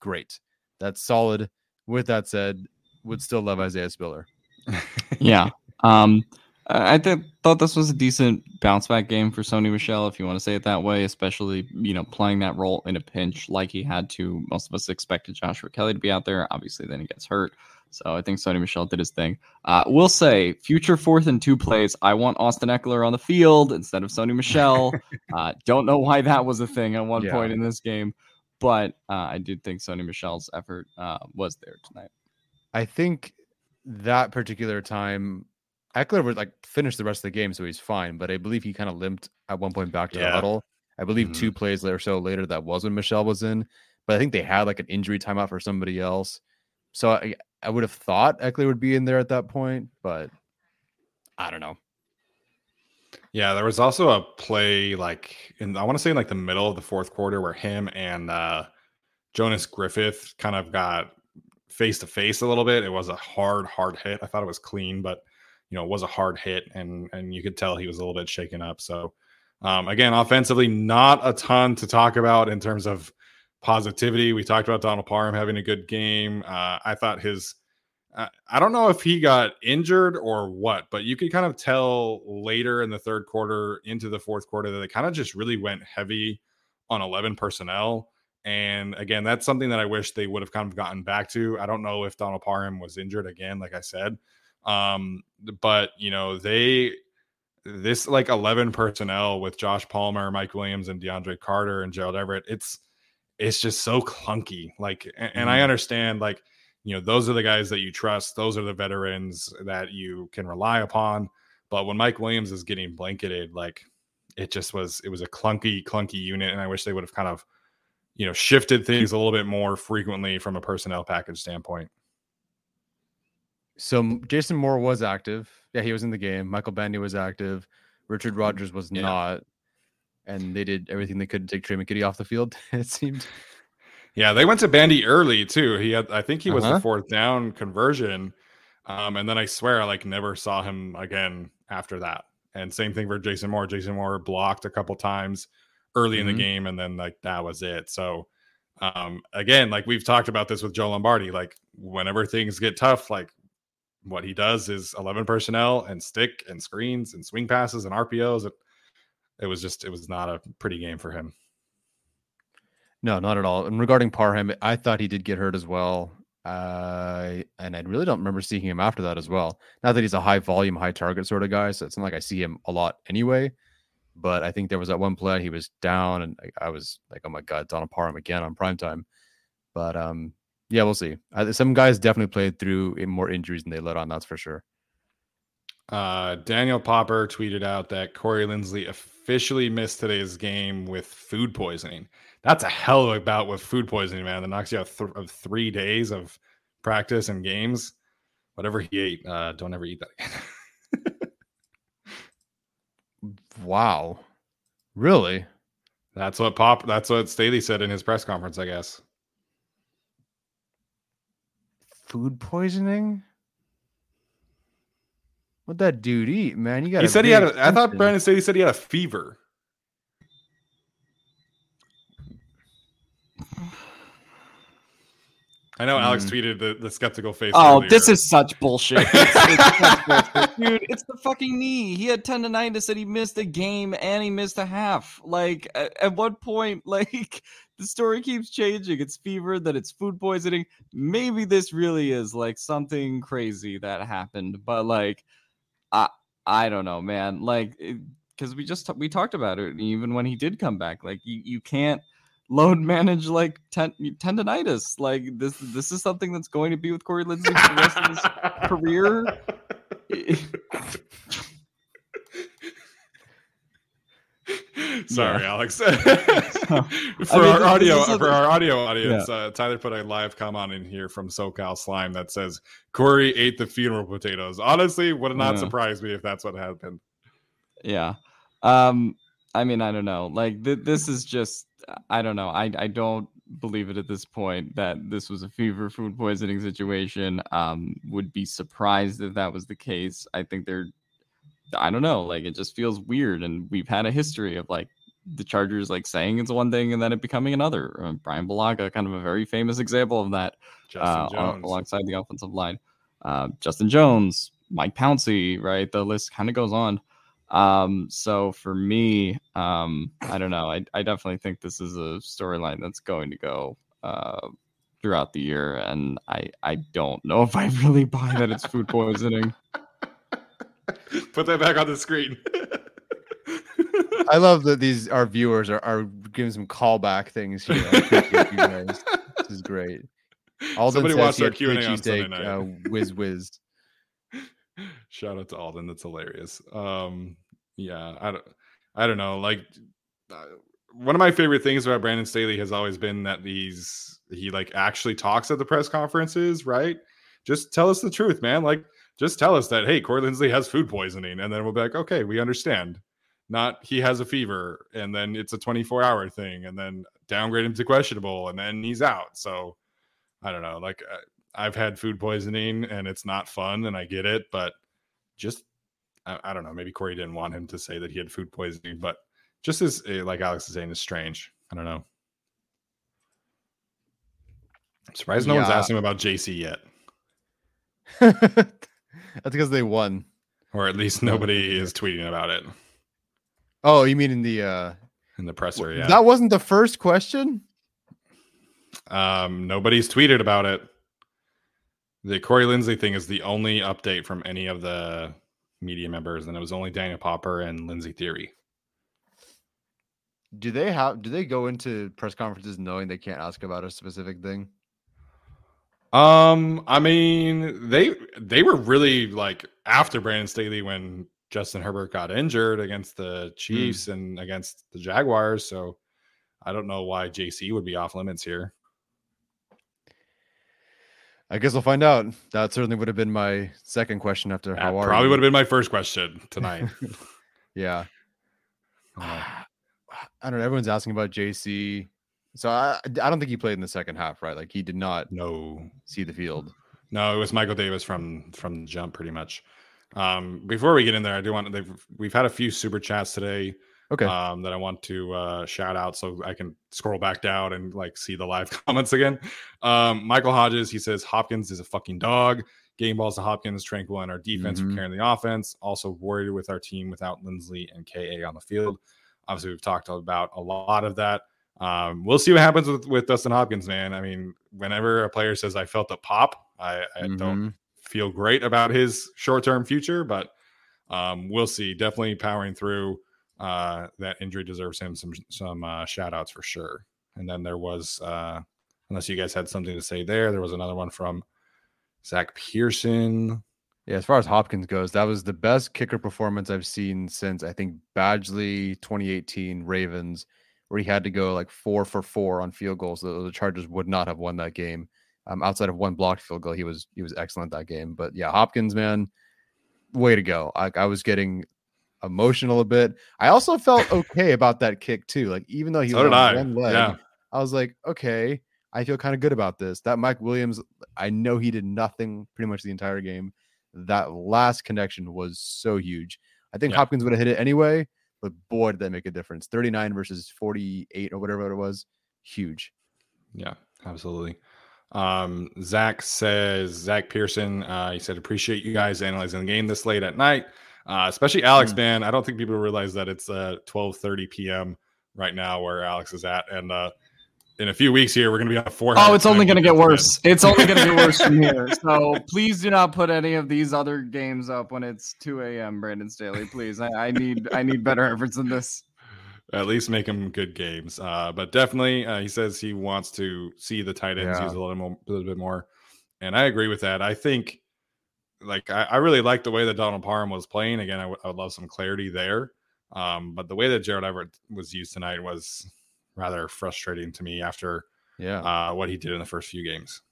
great. That's solid. With that said, would still love Isaiah Spiller. yeah. Um, I th- thought this was a decent bounce back game for Sony Michel, if you want to say it that way, especially, you know, playing that role in a pinch like he had to. Most of us expected Joshua Kelley to be out there. Obviously, then he gets hurt. So I think Sony Michel did his thing. Uh, we'll say future fourth and two plays. I want Austin Ekeler on the field instead of Sony Michel. uh, don't know why that was a thing at one Yeah. point in this game, but uh, I did think Sony Michel's effort uh, was there tonight. I think that particular time, Ekeler would like finish the rest of the game, so he's fine. But I believe he kind of limped at one point back to the Yeah. huddle. I believe Mhm. two plays or so later that was when Michel was in. But I think they had like an injury timeout for somebody else. So I, I would have thought Ekeler would be in there at that point, but I don't know. Yeah, there was also a play like in I want to say in like the middle of the fourth quarter where him and uh Jonas Griffith kind of got face to face a little bit. It was a hard, hard hit. I thought it was clean, but you know, it was a hard hit and and you could tell he was a little bit shaken up. So um again, offensively, not a ton to talk about in terms of positivity. We talked about Donald Parham having a good game. Uh I thought his I- I don't know if he got injured or what, but you could kind of tell later in the third quarter into the fourth quarter that they kind of just really went heavy on 11 personnel. And again, that's something that I wish they would have kind of gotten back to. I don't know if Donald Parham was injured again, like I said. Um, but you know, they this like 11 personnel with Josh Palmer, Mike Williams, and DeAndre Carter and Gerald Everett, it's it's just so clunky. Like, and, and I Mhm. understand, like, you know, those are the guys that you trust, those are the veterans that you can rely upon. But when Mike Williams is getting blanketed, like it just was it was a clunky, clunky unit. And I wish they would have kind of, you know, shifted things a little bit more frequently from a personnel package standpoint. So Jason Moore was active. Yeah, he was in the game. Michael Bandy was active. Richard Rogers was Yeah. not. And they did everything they could to take Trey McKitty off the field, it seemed. Yeah, they went to Bandy early too. He had, I think he was Uh-huh. the fourth down conversion, um, and then I swear I like never saw him again after that. And same thing for Jason Moore. Jason Moore blocked a couple times early in Mhm. the game, and then like that was it. So um, again, like we've talked about this with Joe Lombardi, like whenever things get tough, like what he does is 11 personnel and stick and screens and swing passes and RPOs. It, it was just, it was not a pretty game for him. No, not at all. And regarding Parham, I thought he did get hurt as well. Uh, and I really don't remember seeing him after that as well. Not that he's a high volume, high target sort of guy, so it's not like I see him a lot anyway. But I think there was that one play he was down, and I, I was like, "Oh my god, Donald Parham again on prime time." But um, yeah, we'll see. Uh, some guys definitely played through more injuries than they let on. That's for sure. Uh, Daniel Popper tweeted out that Corey Linsley officially missed today's game with food poisoning. That's a hell of a bout with food poisoning, man. That knocks you out th- of three days of practice and games. Whatever he ate, uh, don't ever eat that again. Wow, really? that's what Pop. That's what Staley said in his press conference, I guess. Food poisoning? What'd that dude eat, man? You got. He said he had. A, I thought Brandon said he said he had a fever. I know Alex Hmm. tweeted the, the skeptical face. Oh, this is such bullshit. It's- it's such bullshit. Dude, it's the fucking knee. He had tendonitis and he missed a game and he missed a half. Like, at, at what point, like, the story keeps changing. It's fever, then it's food poisoning. Maybe this really is like something crazy that happened, but like, I I don't know, man. Like, eh, because we just we talked about it even when he did come back. Like, you you can't load manage like ten- tendonitis. Like this this is something that's going to be with Corey Linsley for the rest of his career. Sorry, Yeah. Alex. for I mean, our audio, for our audio audience, uh, Tyler put a live comment in here from SoCal Slime that says Corey ate the funeral potatoes. Honestly, would not Yeah. surprise me if that's what happened. yeah. Um. I mean, I don't know. Like th- this is just. I don't know. I I don't believe it at this point that this was a fever food poisoning situation. Um. Would be surprised if that was the case. I think they're. I don't know. Like it just feels weird, and we've had a history of like the Chargers like saying it's one thing and then it becoming another. Uh, Brian Bulaga, kind of a very famous example of that, uh, alongside the offensive line. Uh, Justin Jones, Mike Pouncey, right? The list kind of goes on. Um, so for me, um, I don't know. I, I definitely think this is a storyline that's going to go uh, throughout the year, and I I don't know if I really buy that it's food poisoning. Put that back on the screen. I love that these our viewers are, are giving some callback things here. this is great. Alden Somebody watched our Q and A on Sunday night. Uh, whiz whiz. Shout out to Alden. That's hilarious. Um, yeah, I don't, I don't know. Like, uh, one of my favorite things about Brandon Staley has always been that he's he like actually talks at the press conferences, right? Just tell us the truth, man. Like, just tell us that hey, Corey Linsley has food poisoning, and then we'll be like, okay, we understand. Not he has a fever, and then it's a 24 hour thing, and then downgrade him to questionable, and then he's out. So I don't know. Like, uh, I've had food poisoning and it's not fun and I get it, but just I, I, don't know. Maybe Corey didn't want him to say that he had food poisoning, but just as eh, like Alex is saying, is strange. I don't know. I'm surprised no yeah. one's asked him about JC yet. That's because they won. Or at least nobody is tweeting about it. Oh, you mean in the uh in the presser, yeah. That wasn't the first question? Um nobody's tweeted about it. The Corey Linsley thing is the only update from any of the media members, and it was only Daniel Popper and Lindsey Thiry. Do they have? Do they go into press conferences knowing they can't ask about a specific thing? Um, I mean, they they were really like after Brandon Staley when Justin Herbert got injured against the Chiefs mm. and against the Jaguars. So I don't know why JC would be off limits here. I guess we'll find out. That certainly would have been my second question after that how are probably you? would have been my first question tonight. yeah. I don't know. Everyone's asking about JC. So I I don't think he played in the second half, right? Like he did not no see the field. No, it was Michael Davis from from the jump pretty much. Um, before we get in there, I do want to we've had a few super chats today okay um, that i want to uh, shout out so i can scroll back down and like see the live comments again um, michael hodges he says hopkins is a fucking dog game balls to hopkins tranquill and our defense mm-hmm. for carrying the offense also worried with our team without linsley and ka on the field obviously we've talked about a lot of that um, we'll see what happens with, with dustin hopkins man i mean whenever a player says i felt a pop i, I mm-hmm. don't feel great about his short-term future but um, we'll see definitely powering through uh, that injury deserves him some some uh, shout outs for sure. And then there was, uh, unless you guys had something to say there, there was another one from Zach Pearson. Yeah, as far as Hopkins goes, that was the best kicker performance I've seen since I think Badgley 2018 Ravens, where he had to go like four for four on field goals. The, the Chargers would not have won that game. Um, outside of one blocked field goal, he was he was excellent that game. But yeah, Hopkins, man, way to go! I, I was getting emotional a bit. I also felt okay about that kick too. Like even though he so was on one leg, yeah. I was like, okay, I feel kind of good about this. That Mike Williams, I know he did nothing pretty much the entire game. That last connection was so huge. I think yeah. Hopkins would have hit it anyway, but boy, did that make a difference. 39 versus 48 or whatever it was. Huge. Yeah, absolutely. Um, Zach says, Zach Pearson, uh, he said, appreciate you guys analyzing the game this late at night. Uh, especially Alex, mm. man. I don't think people realize that it's uh 12:30 p.m. right now where Alex is at, and uh, in a few weeks here we're going to be on four. Oh, it's only going to get worse. It's only going to get worse from here. So please do not put any of these other games up when it's 2 a.m. Brandon Staley, please. I, I need I need better efforts than this. At least make them good games. Uh, but definitely, uh, he says he wants to see the tight ends yeah. use a little more, a little bit more, and I agree with that. I think like I, I, really like the way that Donald Parham was playing. Again, I, w- I would love some clarity there. Um, but the way that Gerald Everett was used tonight was rather frustrating to me after yeah uh, what he did in the first few games.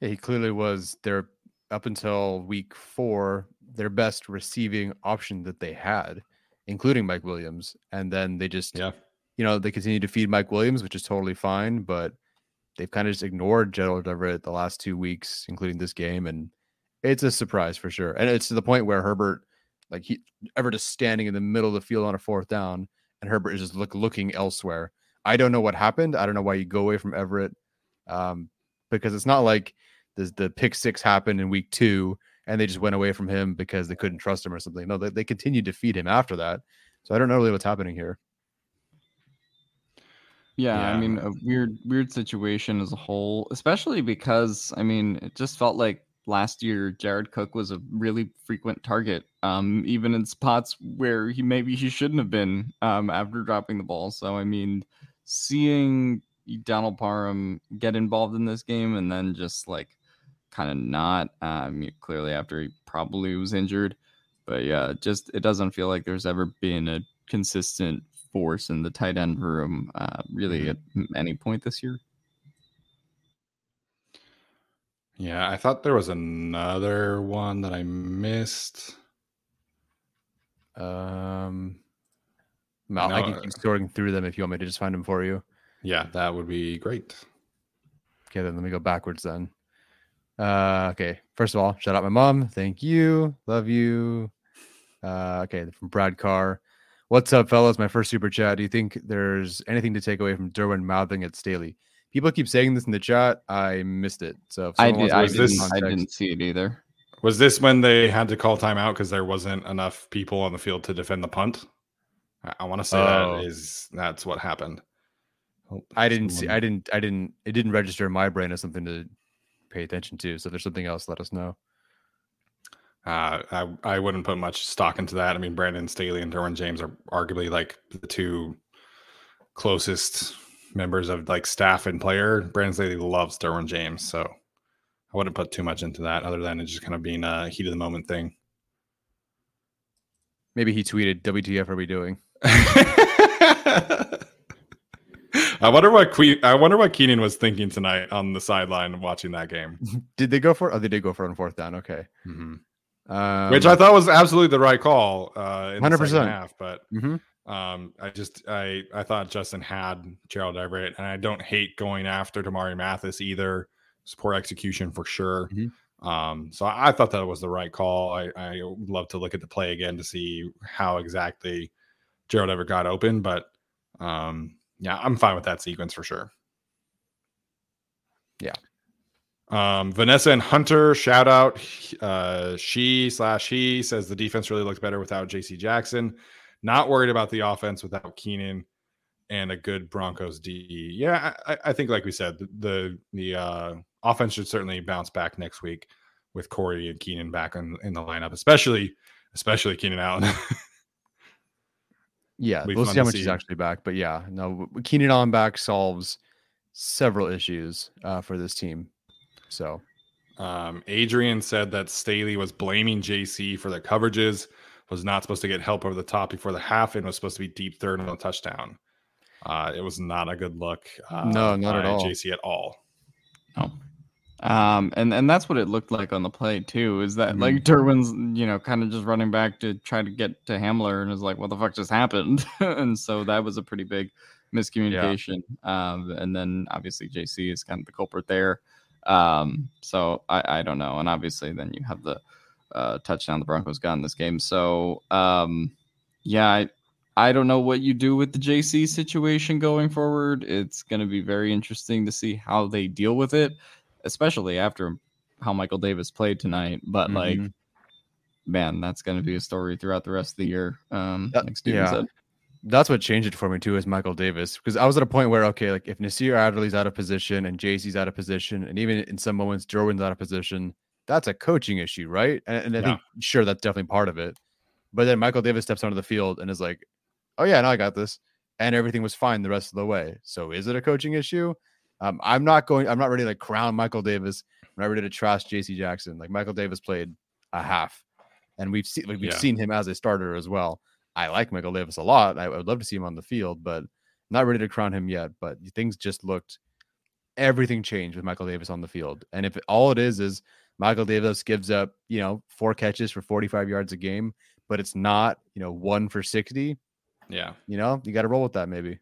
Yeah, he clearly was their up until week four their best receiving option that they had, including Mike Williams. And then they just yeah you know they continue to feed Mike Williams, which is totally fine, but they've kind of just ignored Gerald Everett the last two weeks, including this game, and it's a surprise for sure. And it's to the point where Herbert, like he ever just standing in the middle of the field on a fourth down, and Herbert is just look looking elsewhere. I don't know what happened. I don't know why you go away from Everett, um, because it's not like the the pick six happened in week two and they just went away from him because they couldn't trust him or something. No, they, they continued to feed him after that. So I don't know really what's happening here. Yeah, Yeah. I mean, a weird, weird situation as a whole, especially because I mean, it just felt like last year Jared Cook was a really frequent target, um, even in spots where he maybe he shouldn't have been um, after dropping the ball. So I mean, seeing Donald Parham get involved in this game and then just like kind of not, um, clearly after he probably was injured, but yeah, just it doesn't feel like there's ever been a consistent force in the tight end room uh, really at any point this year. Yeah, I thought there was another one that I missed. Um, Mal, I can keep sorting through them if you want me to just find them for you. Yeah, that would be great. Okay, then let me go backwards then. Uh, okay. First of all, shout out my mom. Thank you. Love you. Uh, okay, from Brad Carr. What's up, fellas? My first super chat. Do you think there's anything to take away from Derwin mouthing at Staley? People keep saying this in the chat. I missed it. So if I did, I, didn't, this- I didn't see it either. Was this when they had to call timeout because there wasn't enough people on the field to defend the punt? I, I want to say Oh. that is that's what happened. Oh, I didn't see. I didn't. I didn't. It didn't register in my brain as something to pay attention to. So if there's something else. Let us know. Uh, I I wouldn't put much stock into that. I mean, Brandon Staley and Derwin James are arguably like the two closest members of like staff and player. Brandon Staley loves Derwin James, so I wouldn't put too much into that, other than it just kind of being a heat of the moment thing. Maybe he tweeted, "WTF are we doing?" I wonder what que- I wonder what Keenan was thinking tonight on the sideline watching that game, Did they go for? it? Oh, they did go for it on fourth down. Okay. Mhm. Um, which I thought was absolutely the right call. Uh, 100%. second half, but mhm. Um, I just I I thought Justin had Gerald Everett, and I don't hate going after Damari Mathis either. Poor execution for sure. Mhm. Um, so I, I thought that was the right call. I I love to look at the play again to see how exactly Gerald ever got open, but um, yeah, I'm fine with that sequence for sure. Yeah. Um, Vanessa and Hunter, shout out. Uh, she slash he says the defense really looked better without JC Jackson. Not worried about the offense without Keenan and a good Broncos D. Yeah, I, I think like we said, the the, the uh, offense should certainly bounce back next week with Corey and Keenan back in, in the lineup, especially especially Keenan Allen. Yeah, Be we'll see how to much he's actually back. But yeah, no, Keenan on back solves several issues uh, for this team. So Um, Adrian said that Staley was blaming JC for the coverages, was not supposed to get help over the top before the half, and was supposed to be deep third on a touchdown. Uh, it was not a good look. Uh, No, not at all. JC at all. No. Um, and and that's what it looked like on the play too. Is that Mhm. like Derwin's, you know, kind of just running back to try to get to Hamler, and is like, "What the fuck just happened?" and so that was a pretty big miscommunication. Um, and then obviously JC is kind of the culprit there. Um, so I I don't know. And obviously then you have the uh, touchdown the Broncos got in this game. So um, yeah, I, I don't know what you do with the JC situation going forward. It's going to be very interesting to see how they deal with it, especially after how Michael Davis played tonight. But like, Mhm. man, that's going to be a story throughout the rest of the year. Um, That- like Steven yeah. said. that's what changed it for me too, is Michael Davis. Because I was at a point where, okay, like if Nasir Adderley's out of position and JC's out of position, and even in some moments Derwin's out of position, that's a coaching issue, right? And, and I Yeah. think sure that's definitely part of it. But then Michael Davis steps onto the field and is like, "Oh yeah, now I got this," and everything was fine the rest of the way. So is it a coaching issue? Um, I'm not going. I'm not ready to like crown Michael Davis. I'm not ready to trash J.C. Jackson. Like Michael Davis played a half, and we've seen like, we've Yeah. seen him as a starter as well. I like Michael Davis a lot. I, I would love to see him on the field, but not ready to crown him yet. But things just looked. Everything changed with Michael Davis on the field, and if it, all it is is Michael Davis gives up, you know, four catches for 45 yards a game, but it's not, you know, one for 60. Yeah. You know, you got to roll with that maybe.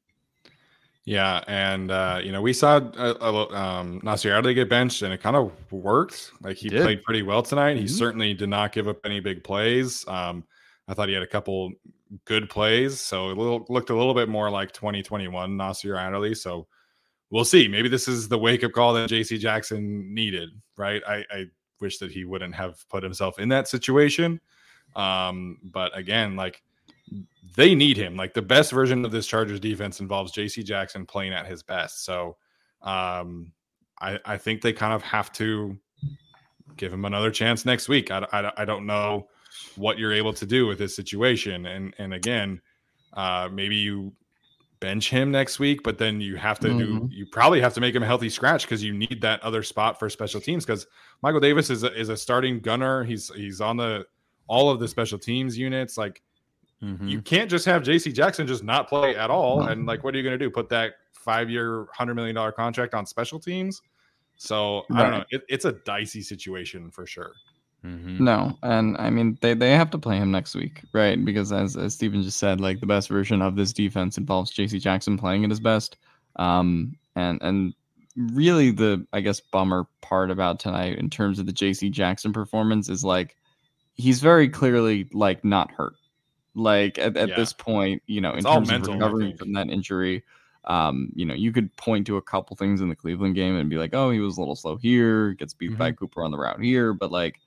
Yeah, and uh, you know we saw uh, um, Nasir Adderley get benched, and it kind of worked. Like he played pretty well tonight. He Mhm. certainly did not give up any big plays. Um, I thought he had a couple good plays. So it little, looked a little bit more like 2021 Nasir Adderley. So we'll see. Maybe this is the wake up call that JC Jackson needed, right? I, I wish that he wouldn't have put himself in that situation. Um, but again, like they need him. Like the best version of this Chargers defense involves JC Jackson playing at his best. So um, I, I think they kind of have to give him another chance next week. I, I, I don't know what you're able to do with this situation. And and again, uh, maybe you bench him next week, but then you have to mm-hmm. do you probably have to make him a healthy scratch because you need that other spot for special teams because Michael Davis is a, is a starting gunner. He's he's on the all of the special teams units. Like mm-hmm. you can't just have JC Jackson just not play at all. No. And like what are you gonna do? Put that five year hundred million dollar contract on special teams? So right. I don't know. It, it's a dicey situation for sure. Mm-hmm. No, and I mean they, they have to play him next week, right? Because as as Steven just said, like the best version of this defense involves J.C. Jackson playing at his best. Um, and and really the I guess bummer part about tonight in terms of the J.C. Jackson performance is like he's very clearly like not hurt. Like at, at yeah. this point, you know, it's in terms mental, of recovering from that injury, um, you know, you could point to a couple things in the Cleveland game and be like, oh, he was a little slow here, gets beat mm-hmm. by Cooper on the route here, but like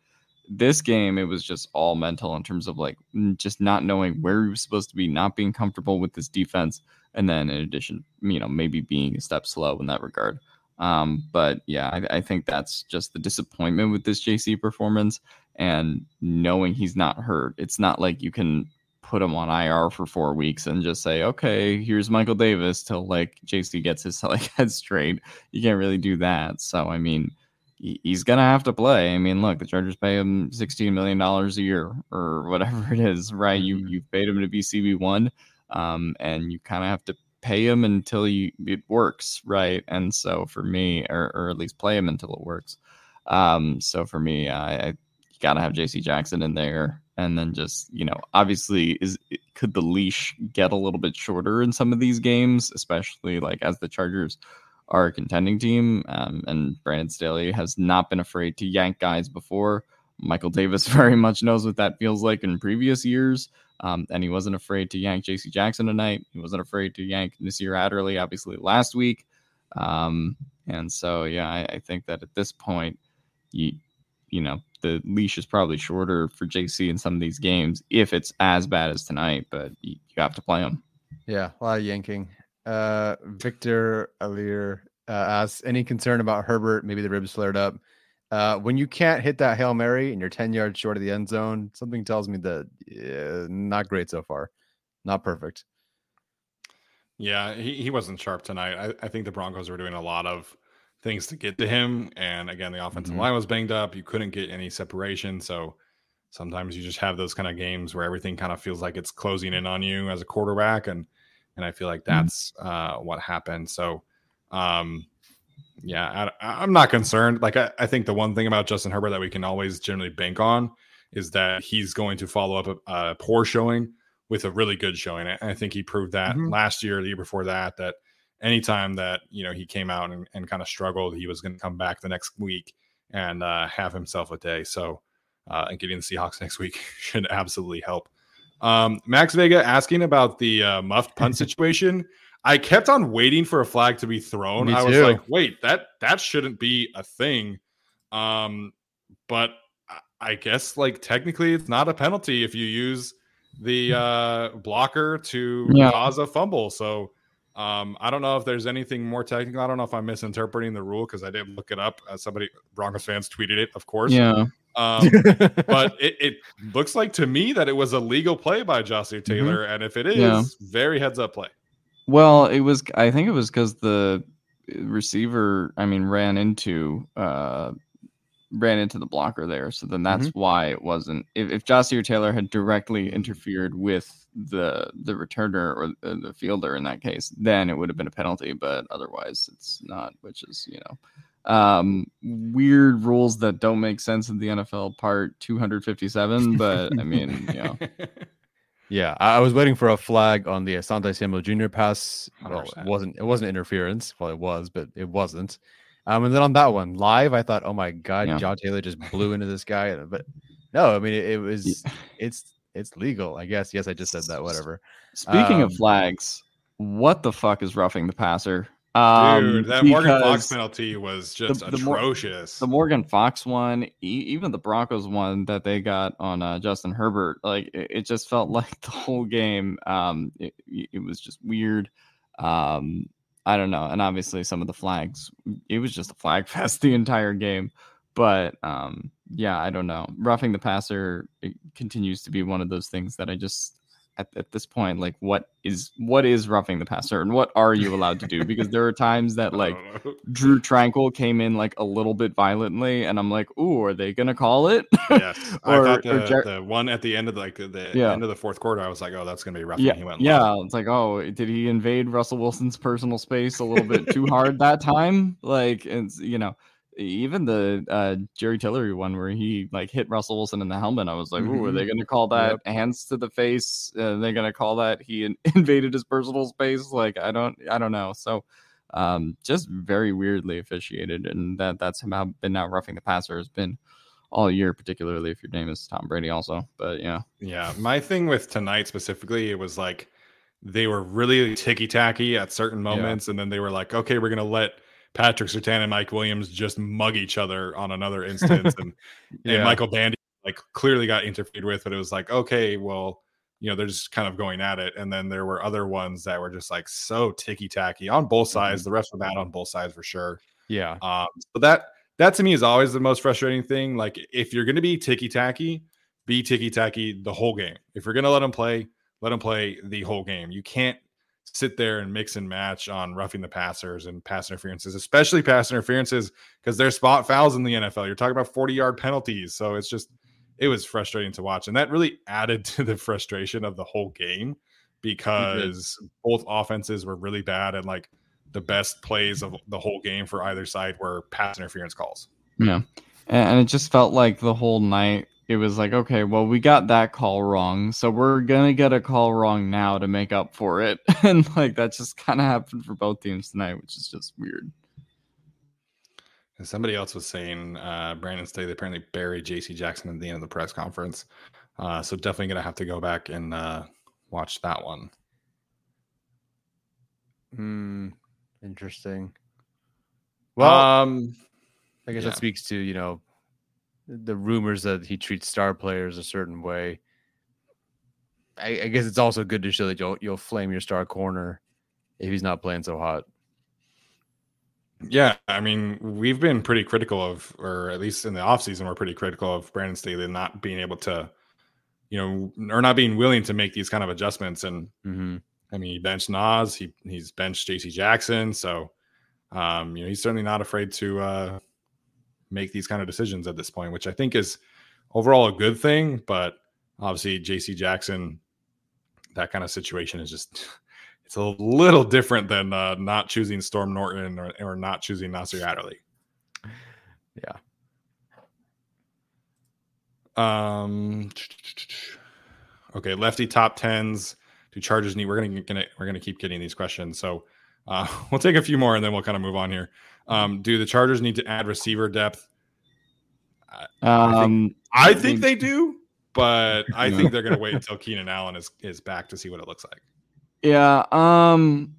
this game, it was just all mental in terms of like just not knowing where he was supposed to be, not being comfortable with this defense, and then in addition, you know, maybe being a step slow in that regard. Um, but yeah, I, I think that's just the disappointment with this JC performance and knowing he's not hurt. It's not like you can put him on IR for four weeks and just say, okay, here's Michael Davis till like JC gets his like head straight. You can't really do that. So I mean, he's gonna have to play. I mean, look, the Chargers pay him sixteen million dollars a year or whatever it is, right? You mm-hmm. you paid him to be CB one, um, and you kind of have to pay him until you it works, right? And so for me, or, or at least play him until it works. Um, so for me, I, I gotta have J.C. Jackson in there, and then just you know, obviously, is could the leash get a little bit shorter in some of these games, especially like as the Chargers are a contending team. Um, and Brandon Staley has not been afraid to yank guys before. Michael Davis very much knows what that feels like in previous years. Um, and he wasn't afraid to yank JC Jackson tonight. He wasn't afraid to yank Nasir Adderley, obviously, last week. Um, and so, yeah, I, I, think that at this point, you, you know, the leash is probably shorter for JC in some of these games if it's as bad as tonight, but you, you have to play them. Yeah, a lot of yanking. Uh, Victor Alir uh, asks any concern about Herbert? Maybe the ribs flared up. Uh, when you can't hit that hail mary and you're 10 yards short of the end zone, something tells me that uh, not great so far, not perfect. Yeah, he, he wasn't sharp tonight. I, I think the Broncos were doing a lot of things to get to him. And again, the offensive mm-hmm. line was banged up. You couldn't get any separation. So sometimes you just have those kind of games where everything kind of feels like it's closing in on you as a quarterback. And and I feel like mm-hmm. that's uh, what happened. So, um, yeah, I, am not concerned. Like I, I, think the one thing about Justin Herbert that we can always generally bank on is that he's going to follow up a, a poor showing with a really good showing. And I think he proved that mm-hmm. last year, the year before that, that anytime that you know he came out and, and kind of struggled, he was going to come back the next week and uh, have himself a day. So, uh, and getting the Seahawks next week should absolutely help. Um, Max Vega asking about the uh, muffed punt situation. I kept on waiting for a flag to be thrown. I was like, wait, that that shouldn't be a thing. Um, but I guess like technically it's not a penalty if you use the uh, blocker to yeah. cause a fumble. So um, I don't know if there's anything more technical. I don't know if I'm misinterpreting the rule because I did look it up. As somebody Broncos fans tweeted it, of course. Yeah. Um, but it, it, looks like to me that it was a legal play by Ja'Sir mm-hmm. Taylor, mm-hmm. and if it is, yeah. very heads up play. Well, it was. I think it was because the receiver, I mean, ran into uh, ran into the blocker there. So then that's mm-hmm. why it wasn't. If, if Ja'Sir Taylor had directly interfered with the the returner or the, the fielder in that case, then it would have been a penalty. But otherwise, it's not. Which is you know um, weird rules that don't make sense in the NFL part 257. But I mean, you know. Yeah, I was waiting for a flag on the Asante Samuel Jr. pass. Well, it wasn't it wasn't interference. Well, it was, but it wasn't. Um, and then on that one live, I thought, oh my god, yeah. John Taylor just blew into this guy. But no, I mean it, it was yeah. it's it's legal, I guess. Yes, I just said that. Whatever. Speaking of Um, flags, what the fuck is roughing the passer? Um, Dude, that Morgan Fox penalty was just the Mor- atrocious. The Morgan Fox one, e- even the Broncos one that they got on uh, Justin Herbert, like it, it just felt like the whole game. Um, it, it was just weird. Um, I don't know, and obviously some of the flags, it was just a flag fest the entire game. But um, yeah, I don't know. Roughing the passer continues to be one of those things that I just at, at this point, like, what is what is roughing the passer, and what are you allowed to do? Because there are times that like. Drue Tranquill came in like a little bit violently, and I'm like, "Ooh, are they gonna call it?" yes, I or- thought or the, Jer- the one at the end of the, like the, Yeah. end of the fourth quarter, I was like, oh, that's gonna be roughing. yeah, he went yeah. low. It's like, oh, did he invade Russell Wilson's personal space a little bit too hard that time? Like, it's you know, even the uh, Jerry Tillery one where he like hit Russell Wilson in the helmet. I was like, "Ooh, are they going to call that hands to the face? Uh, they're going to call that he in- invaded his personal space?" Like, I don't, I don't know. So, um, just very weirdly officiated, and that that's how been now roughing the passer has been all year, particularly if your name is Tom Brady, also. But yeah, Yeah, my thing with tonight specifically, it was like they were really ticky tacky at certain moments, and then they were like, okay, we're gonna let Patrick Surtain and Mike Williams just mug each other on another instance, and, Yeah. and Michael Bandy like clearly got interfered with, but it was like, okay, well, you know, they're just kind of going at it, and then there were other ones that were just like so ticky tacky on both sides. The rest were bad on both sides for sure. Yeah. Um, so that that to me is always the most frustrating thing. Like if you're going to be ticky tacky, be ticky tacky the whole game. If you're going to let them play, let them play the whole game. You can't sit there and mix and match on roughing the passers and pass interferences, especially pass interferences because they're spot fouls in the NFL. You're talking about 40 yard penalties, so it's just it was frustrating to watch, and that really added to the frustration of the whole game mm-hmm. because both offenses were really bad and like the best plays of the whole game for either side were pass interference calls. Yeah. And, and it just felt like the whole night it was like, okay, well, we got that call wrong. So we're going to get a call wrong now to make up for it. And like that just kind of happened for both teams tonight, which is just weird. And somebody else was saying uh, Brandon Staley apparently buried JC Jackson at the end of the press conference. Uh, so definitely going to have to go back and uh, watch that one. Hmm. interesting. Well, um, I guess yeah. that speaks to you know the rumors that he treats star players a certain way. I, I guess it's also good to show that you'll you'll flame your star corner if he's not playing so hot. Yeah, I mean, we've been pretty critical of, or at least in the offseason, we're pretty critical of Brandon Staley not being able to, you know, or not being willing to make these kind of adjustments. And Mm-hmm. I mean, he benched Nas, he he's benched JC Jackson, so um, you know, he's certainly not afraid to uh make these kind of decisions at this point, which I think is overall a good thing. But obviously, JC Jackson, that kind of situation is just it's a little different than uh, not choosing Storm Norton or, or not choosing Nasir Adderley. Yeah. Um. Okay, lefty top tens. Do Chargers need? We're gonna, gonna we're gonna keep getting these questions, so uh, we'll take a few more and then we'll kind of move on here. Um, do the Chargers need to add receiver depth? Um, I think they do, but I think they're gonna wait until Keenan Allen is is back to see what it looks like. Yeah. Um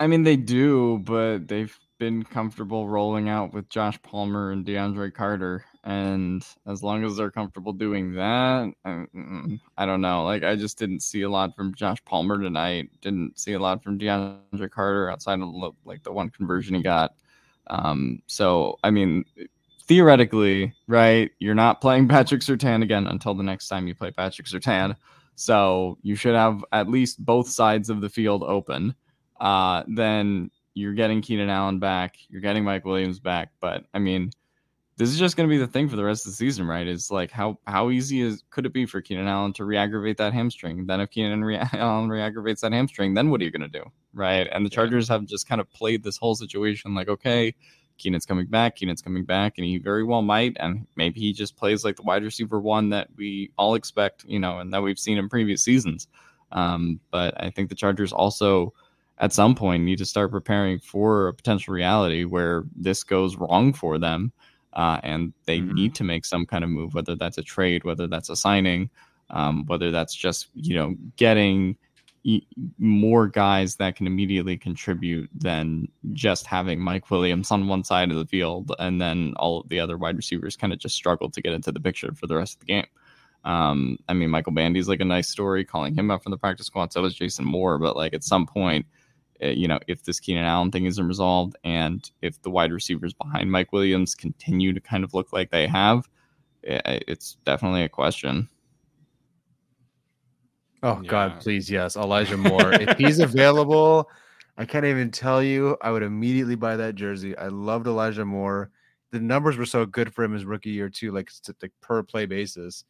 I mean they do, but they've been comfortable rolling out with Josh Palmer and DeAndre Carter. And as long as they're comfortable doing that, I, don't know. Like I just didn't see a lot from Josh Palmer tonight. Didn't see a lot from DeAndre Carter outside of like the one conversion he got. Um, so I mean, theoretically, right? You're not playing Patrick Surtain again until the next time you play Patrick Surtain. So you should have at least both sides of the field open. Uh, then you're getting Keenan Allen back. You're getting Mike Williams back. But I mean, this is just going to be the thing for the rest of the season, right? Is like how how easy is could it be for Keenan Allen to re-aggravate that hamstring? Then if Keenan re- Allen re-aggravates that hamstring, then what are you going to do, right? And the Yeah. Chargers have just kind of played this whole situation like, okay, Keenan's coming back, Keenan's coming back, and he very well might, and maybe he just plays like the wide receiver one that we all expect, you know, and that we've seen in previous seasons. Um, but I think the Chargers also at some point need to start preparing for a potential reality where this goes wrong for them uh, and they Mhm. need to make some kind of move, whether that's a trade, whether that's a signing. Um, whether that's just you know getting more guys that can immediately contribute than just having Mike Williams on one side of the field and then all of the other wide receivers kind of just struggle to get into the picture for the rest of the game. Um, I mean, Michael Bandy's like a nice story, calling him up from the practice squad. So was Jason Moore, but like at some point, you know, if this Keenan Allen thing isn't resolved and if the wide receivers behind Mike Williams continue to kind of look like they have, eh, it's definitely a question. Oh yeah. God, please, yes, Elijah Moore. if he's available, I can't even tell you. I would immediately buy that jersey. I loved Elijah Moore. The numbers were so good for him his rookie year too, like, like per play basis,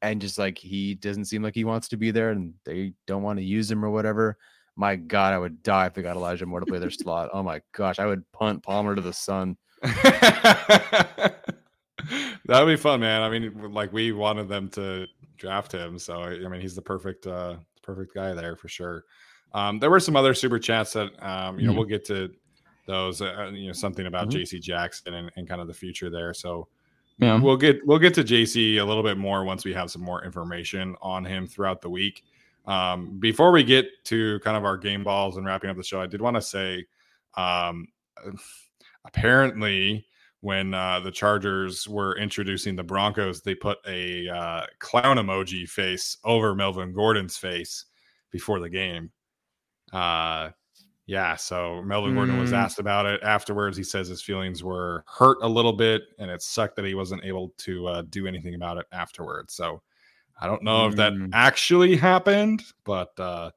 and just like he doesn't seem like he wants to be there, and they don't want to use him or whatever. My God, I would die if they got Elijah Moore to play their slot. Oh my gosh, I would punt Palmer to the sun. That'd be fun, man. I mean, like we wanted them to draft him, so I mean, he's the perfect, uh, perfect guy there for sure. Um, there were some other super chats that um, you know mm-hmm. we'll get to those. Uh, you know, something about mm-hmm. J.C. Jackson and, and, kind of the future there. So yeah, we'll get we'll get to J.C. a little bit more once we have some more information on him throughout the week. Um, before we get to kind of our game balls and wrapping up the show, I did want to say, um, apparently when uh, the Chargers were introducing the Broncos, they put a uh, clown emoji face over Melvin Gordon's face before the game. Uh, yeah, so Melvin mm. Gordon was mm. asked about it afterwards. He says his feelings were hurt a little bit, and it sucked that he wasn't able to uh, do anything about it afterwards. So I don't know mm. if that mm. actually happened, but uh,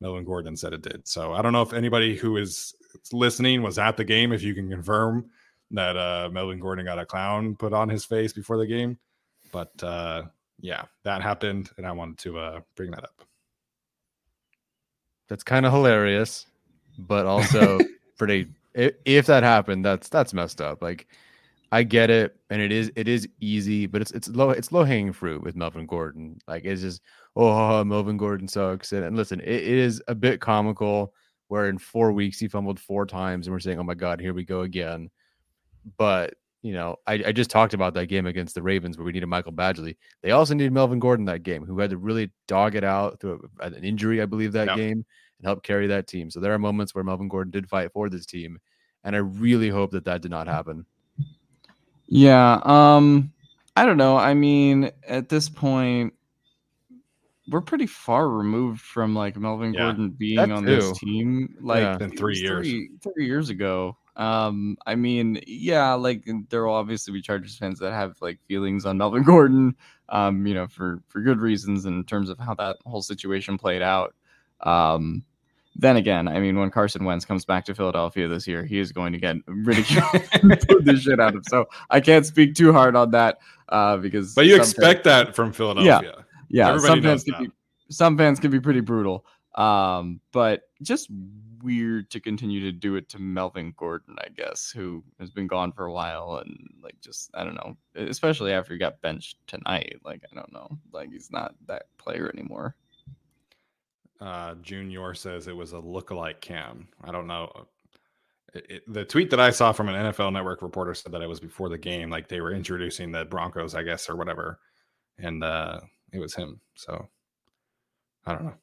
Melvin Gordon said it did. So I don't know if anybody who is listening was at the game. If you can confirm that uh, Melvin Gordon got a clown put on his face before the game. But uh, yeah, that happened, and I wanted to uh, bring that up. That's kind of hilarious, but also pretty. If that happened, that's that's messed up. Like, I get it, and it is it is easy, but it's it's low it's low hanging fruit with Melvin Gordon. Like, it's just oh Melvin Gordon sucks, and, and listen, it, it is a bit comical. Where in four weeks he fumbled four times, and we're saying, "Oh my God, here we go again." But you know, I, I, just talked about that game against the Ravens where we needed Michael Badgley. They also needed Melvin Gordon that game, who had to really dog it out through an injury, I believe, that game and help carry that team. So there are moments where Melvin Gordon did fight for this team, and I really hope that that did not mm. happen. Yeah, um, I don't know. I mean, at this point, we're pretty far removed from like Melvin yeah, Gordon being on too. this team. Like yeah. in three years, three, three years ago. Um, I mean, yeah, like there will obviously be Chargers fans that have like feelings on Melvin Gordon, um, you know, for for good reasons in terms of how that whole situation played out. Um, then again, I mean, when Carson Wentz comes back to Philadelphia this year, he is going to get ridiculed the shit out of. So I can't speak too hard on that uh, because. But you expect fans, that from Philadelphia. Yeah, yeah. Everybody some fans can be some fans can be pretty brutal. Um, but just weird to continue to do it to Melvin Gordon, I guess, who has been gone for a while and like just I don't know, especially after he got benched tonight. Like I don't know, like he's not that player anymore. Uh, Junior says it was a lookalike cam. I don't know. It, it, the tweet that I saw from an NFL Network reporter said that it was before the game, like they were introducing the Broncos, I guess, or whatever, and uh, it was him. So I don't know.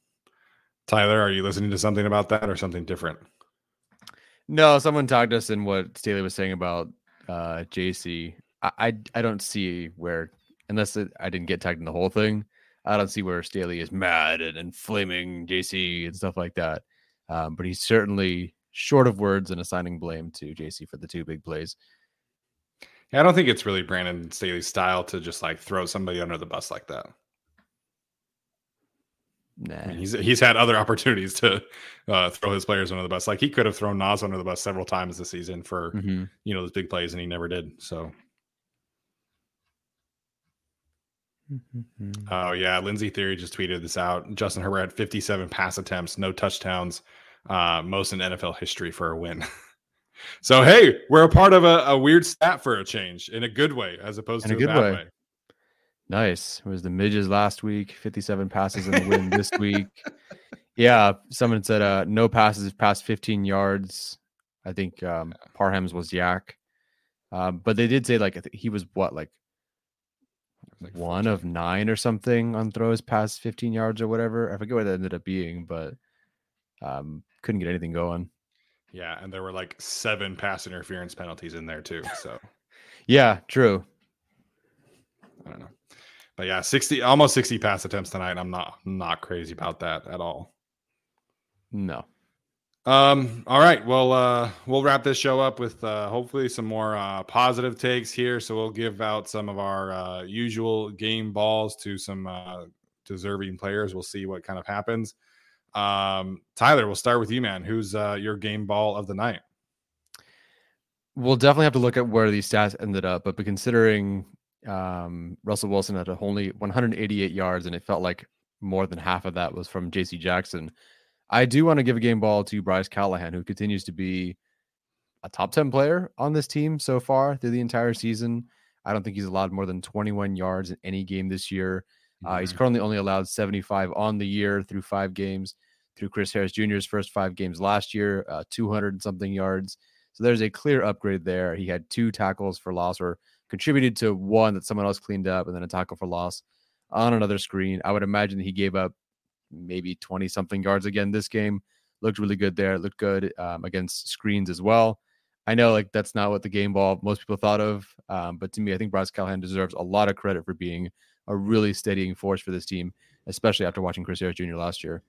Tyler, are you listening to something about that or something different? No, someone tagged us in what Staley was saying about uh, JC. I, I, I don't see where, unless it, I didn't get tagged in the whole thing, I don't see where Staley is mad and, and flaming JC and stuff like that. Um, but he's certainly short of words and assigning blame to JC for the two big plays. Yeah, I don't think it's really Brandon Staley's style to just like throw somebody under the bus like that. Nah. I mean, he's he's had other opportunities to uh, throw his players under the bus. Like he could have thrown Nas under the bus several times this season for mm-hmm. you know those big plays, and he never did. So. Mm-hmm. Oh yeah, Lindsey Thiry just tweeted this out. Justin Herbert had 57 pass attempts, no touchdowns, uh, most in NFL history for a win. so hey, we're a part of a, a, weird stat for a change in a good way, as opposed in to a, bad way. way. Nice. It was the midges last week, 57 passes in the win this week. Yeah, someone said uh no passes past 15 yards. I think um Parham's was YAC. Um, but they did say like he was what like Like one of nine or something on throws past 15 yards or whatever. I forget what that ended up being, but um, couldn't get anything going. Yeah, and there were like seven pass interference penalties in there too. So Yeah, true. I don't know. But yeah, 60 almost 60 pass attempts tonight. I'm not not crazy about that at all. No. Um, all right. Well, uh, we'll wrap this show up with uh, hopefully some more uh, positive takes here. So we'll give out some of our uh, usual game balls to some uh, deserving players. We'll see what kind of happens. Um, Tyler, we'll start with you, man. Who's uh, your game ball of the night? We'll definitely have to look at where these stats ended up, but considering um, Russell Wilson had only 188 yards, and it felt like more than half of that was from J.C. Jackson. I do want to give a game ball to Bryce Callahan, who continues to be a top 10 player on this team so far through the entire season. I don't think he's allowed more than 21 yards in any game this year. Uh, he's currently only allowed 75 on the year through five games, through Chris Harris Jr.'s first five games last year, uh, 200 something yards. So there's a clear upgrade there. He had two tackles for loss or contributed to one that someone else cleaned up and then a tackle for loss on another screen. I would imagine he gave up maybe 20 something yards again this game. Looked really good there. It looked good um, against screens as well. I know like that's not what the game ball most people thought of, um, but to me, I think Bryce Callahan deserves a lot of credit for being a really steadying force for this team, especially after watching Chris Harris Jr. last year.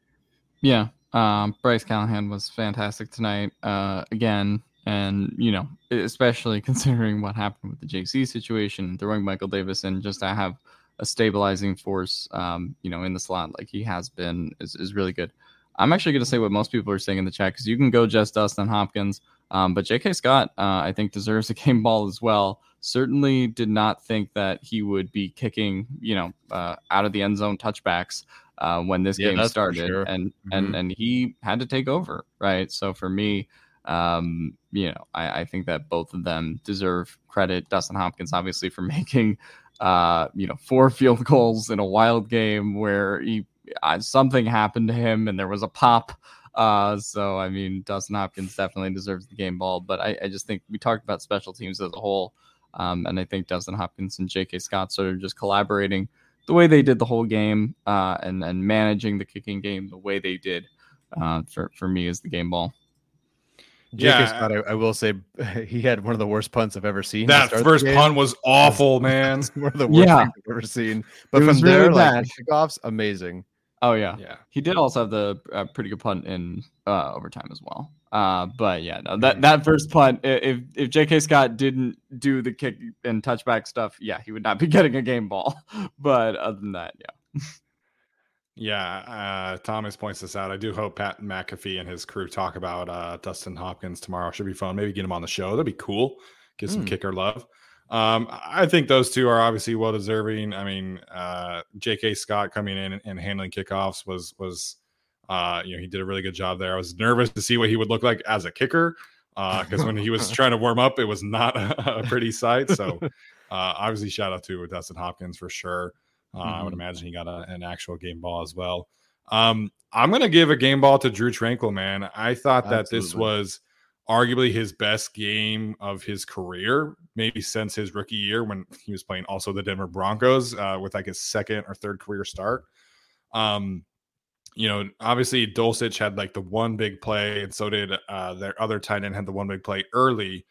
Yeah, um, Bryce Callahan was fantastic tonight uh, again, and you know, especially considering what happened with the JC situation, throwing Michael Davis in just to have a stabilizing force, um, you know, in the slot like he has been is, is really good. I'm actually going to say what most people are saying in the chat because you can go just Dustin Hopkins, um, but J.K. Scott, uh, I think, deserves a game ball as well. Certainly did not think that he would be kicking, you know, uh, out of the end zone touchbacks uh, when this Yeah, game started, sure. and Mhm. and and he had to take over, right? So for me, um, you know, I, I think that both of them deserve credit. Dustin Hopkins, obviously, for making, uh, you know, four field goals in a wild game where he uh, something happened to him and there was a pop. Uh, so I mean, Dustin Hopkins definitely deserves the game ball, but I, I just think we talked about special teams as a whole, um, and I think Dustin Hopkins and J.K. Scott sort of just collaborating the way they did the whole game, uh, and and managing the kicking game the way they did, uh, for for me is the game ball. J.K. Yeah. Scott, I, I will say, he had one of the worst punts I've ever seen. That first punt was awful, man. One of the worst Yeah. things I've ever seen. But It from there, really like kickoffs, amazing. Oh yeah, Yeah. he did also have the uh, pretty good punt in uh, overtime as well. Uh, but yeah, no, that that first punt, if if J.K. Scott didn't do the kick and touchback stuff, yeah, he would not be getting a game ball. But other than that, yeah. Yeah, uh, Thomas points this out. I do hope Pat McAfee and his crew talk about uh, Dustin Hopkins tomorrow. Should be fun. Maybe get him on the show. That'd be cool. Get some Hmm. kicker love. Um, I think those two are obviously well deserving. I mean, uh, J.K. Scott coming in and handling kickoffs was was uh, you know he did a really good job there. I was nervous to see what he would look like as a kicker because when he was trying to warm up, it was not a, a pretty sight. So uh, obviously, shout out to Dustin Hopkins for sure. Uh, I would Mhm. imagine he got a, an actual game ball as well. Um, I'm going to give a game ball to Drue Tranquill, man. I thought that this was arguably his best game of his career, maybe since his rookie year when he was playing also the Denver Broncos uh, with like his second or third career start. Um, you know, obviously Dulcich had like the one big play, and so did uh, their other tight end had the one big play early.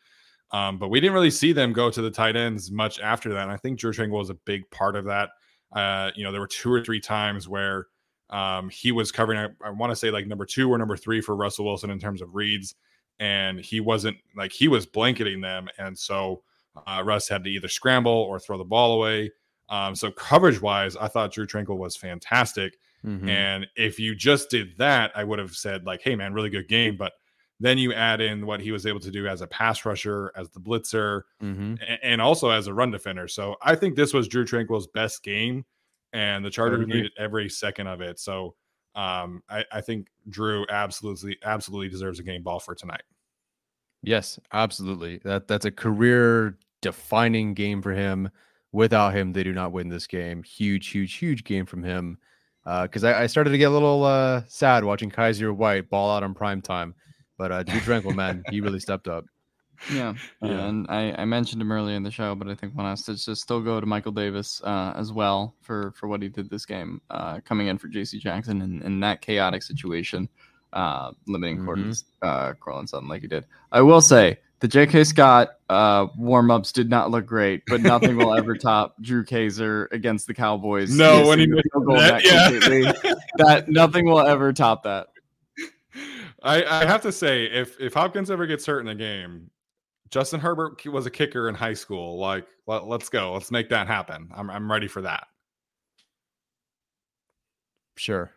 Um, but we didn't really see them go to the tight ends much after that. And I think Drue Tranquill was a big part of that. Uh, you know, there were two or three times where um, he was covering, I, I want to say like number two or number three for Russell Wilson in terms of reads. And he wasn't like he was blanketing them. And so uh, Russ had to either scramble or throw the ball away. Um, so coverage wise, I thought Drue Tranquill was fantastic. Mhm. And if you just did that, I would have said, like, hey, man, really good game. But then you add in what he was able to do as a pass rusher, as the blitzer, Mhm. and also as a run defender. So I think this was Drue Tranquill's best game, and the Chargers needed every second of it. So um, I, I think Drue absolutely, absolutely deserves a game ball for tonight. Yes, absolutely. That that's a career defining game for him. Without him, they do not win this game. Huge, huge, huge game from him. Because I, I started to get a little uh, sad watching Kyzir White ball out on prime time, but uh, Drue Tranquill, man, he really stepped up. Yeah, Yeah. and I, I mentioned him earlier in the show, but I think one has to just still go to Michael Davis uh, as well for for what he did this game, uh, coming in for J.C. Jackson in, in that chaotic situation, uh, limiting Mhm. Courtland, uh, Courtland Sutton like he did. I will say the J.K. Scott uh, warm ups did not look great, but nothing will ever top Drew Kaser against the Cowboys. No, when he missed that, yeah. completely. that nothing will ever top that. I, I have to say, if if Hopkins ever gets hurt in a game, Justin Herbert was a kicker in high school. Like, let, let's go, let's make that happen. I'm I'm ready for that. Sure.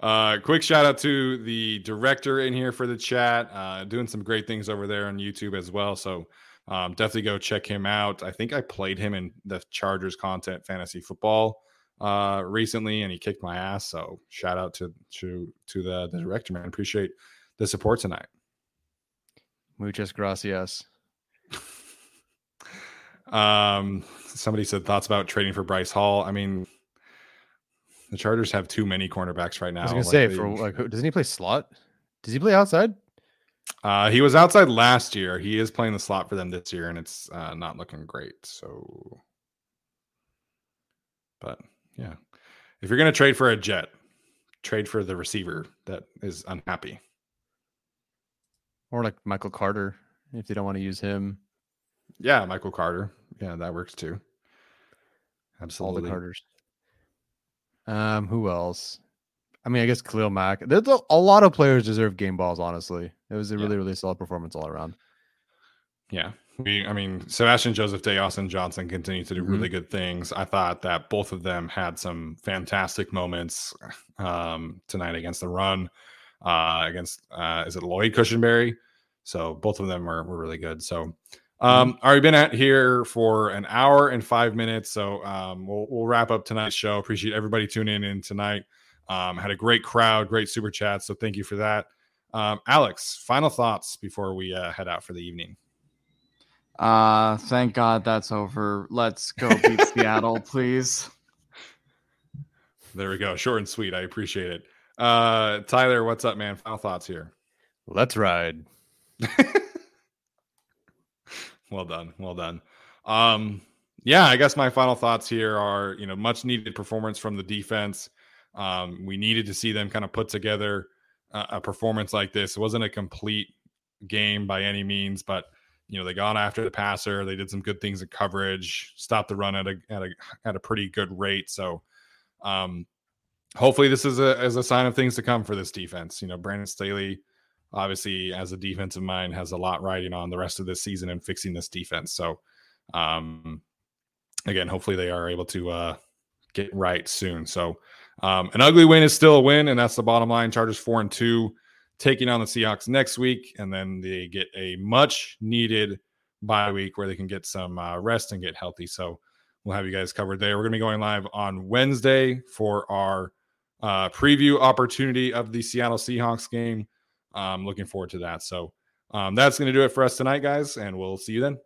Uh, quick shout out to the director in here for the chat, uh, doing some great things over there on YouTube as well. So um, definitely go check him out. I think I played him in the Chargers content fantasy football uh, recently, and he kicked my ass. So shout out to to to the, the director, man. Appreciate the support tonight. Muchas gracias. Um, somebody said thoughts about trading for Bryce Hall. I mean, the Chargers have too many cornerbacks right now. I was gonna Like, say they- for like who- doesn't he play slot? Does he play outside? Uh, he was outside last year. He is playing the slot for them this year, and it's uh, not looking great. So, but yeah, if you're gonna trade for a jet, trade for the receiver that is unhappy. Or like Michael Carter, if they don't want to use him. Yeah, Michael Carter. Yeah, that works too. Absolutely. All the Carters. Um, who else? I mean, I guess Khalil Mack. There's a, a lot of players deserve game balls. Honestly, it was a Yeah. really, really solid performance all around. Yeah. We, I mean, Sebastian Joseph Day, Austin Johnson continue to do Mhm. really good things. I thought that both of them had some fantastic moments um, tonight against the run, uh, against, uh, is it Lloyd Cushenberry? So both of them were, were really good. So, um, already been at here for an hour and five minutes. So um, we'll, we'll wrap up tonight's show. Appreciate everybody tuning in tonight. Um, had a great crowd, great super chat. So thank you for that. Um, Alex, final thoughts before we uh, head out for the evening. Uh, thank God that's over. Let's go beat Seattle, please. There we go. Short and sweet. I appreciate it. Uh, Tyler, what's up, man? Final thoughts here. Let's ride. well done. Well done. Um, yeah, I guess my final thoughts here are, you know, much needed performance from the defense. Um, we needed to see them kind of put together a, a performance like this. It wasn't a complete game by any means, but you know, they got after the passer. They did some good things in coverage, stopped the run at a at a at a pretty good rate. So um hopefully this is a as a sign of things to come for this defense. You know, Brandon Staley obviously as a defensive mind has a lot riding on the rest of this season and fixing this defense. So um again, hopefully they are able to uh get right soon. So um an ugly win is still a win, and that's the bottom line. Chargers four and two taking on the Seahawks next week, and then they get a much needed bye week where they can get some uh, rest and get healthy. So we'll have you guys covered there. We're going to be going live on Wednesday for our uh, preview opportunity of the Seattle Seahawks game. Um, looking forward to that. So um, that's going to do it for us tonight, guys, and we'll see you then.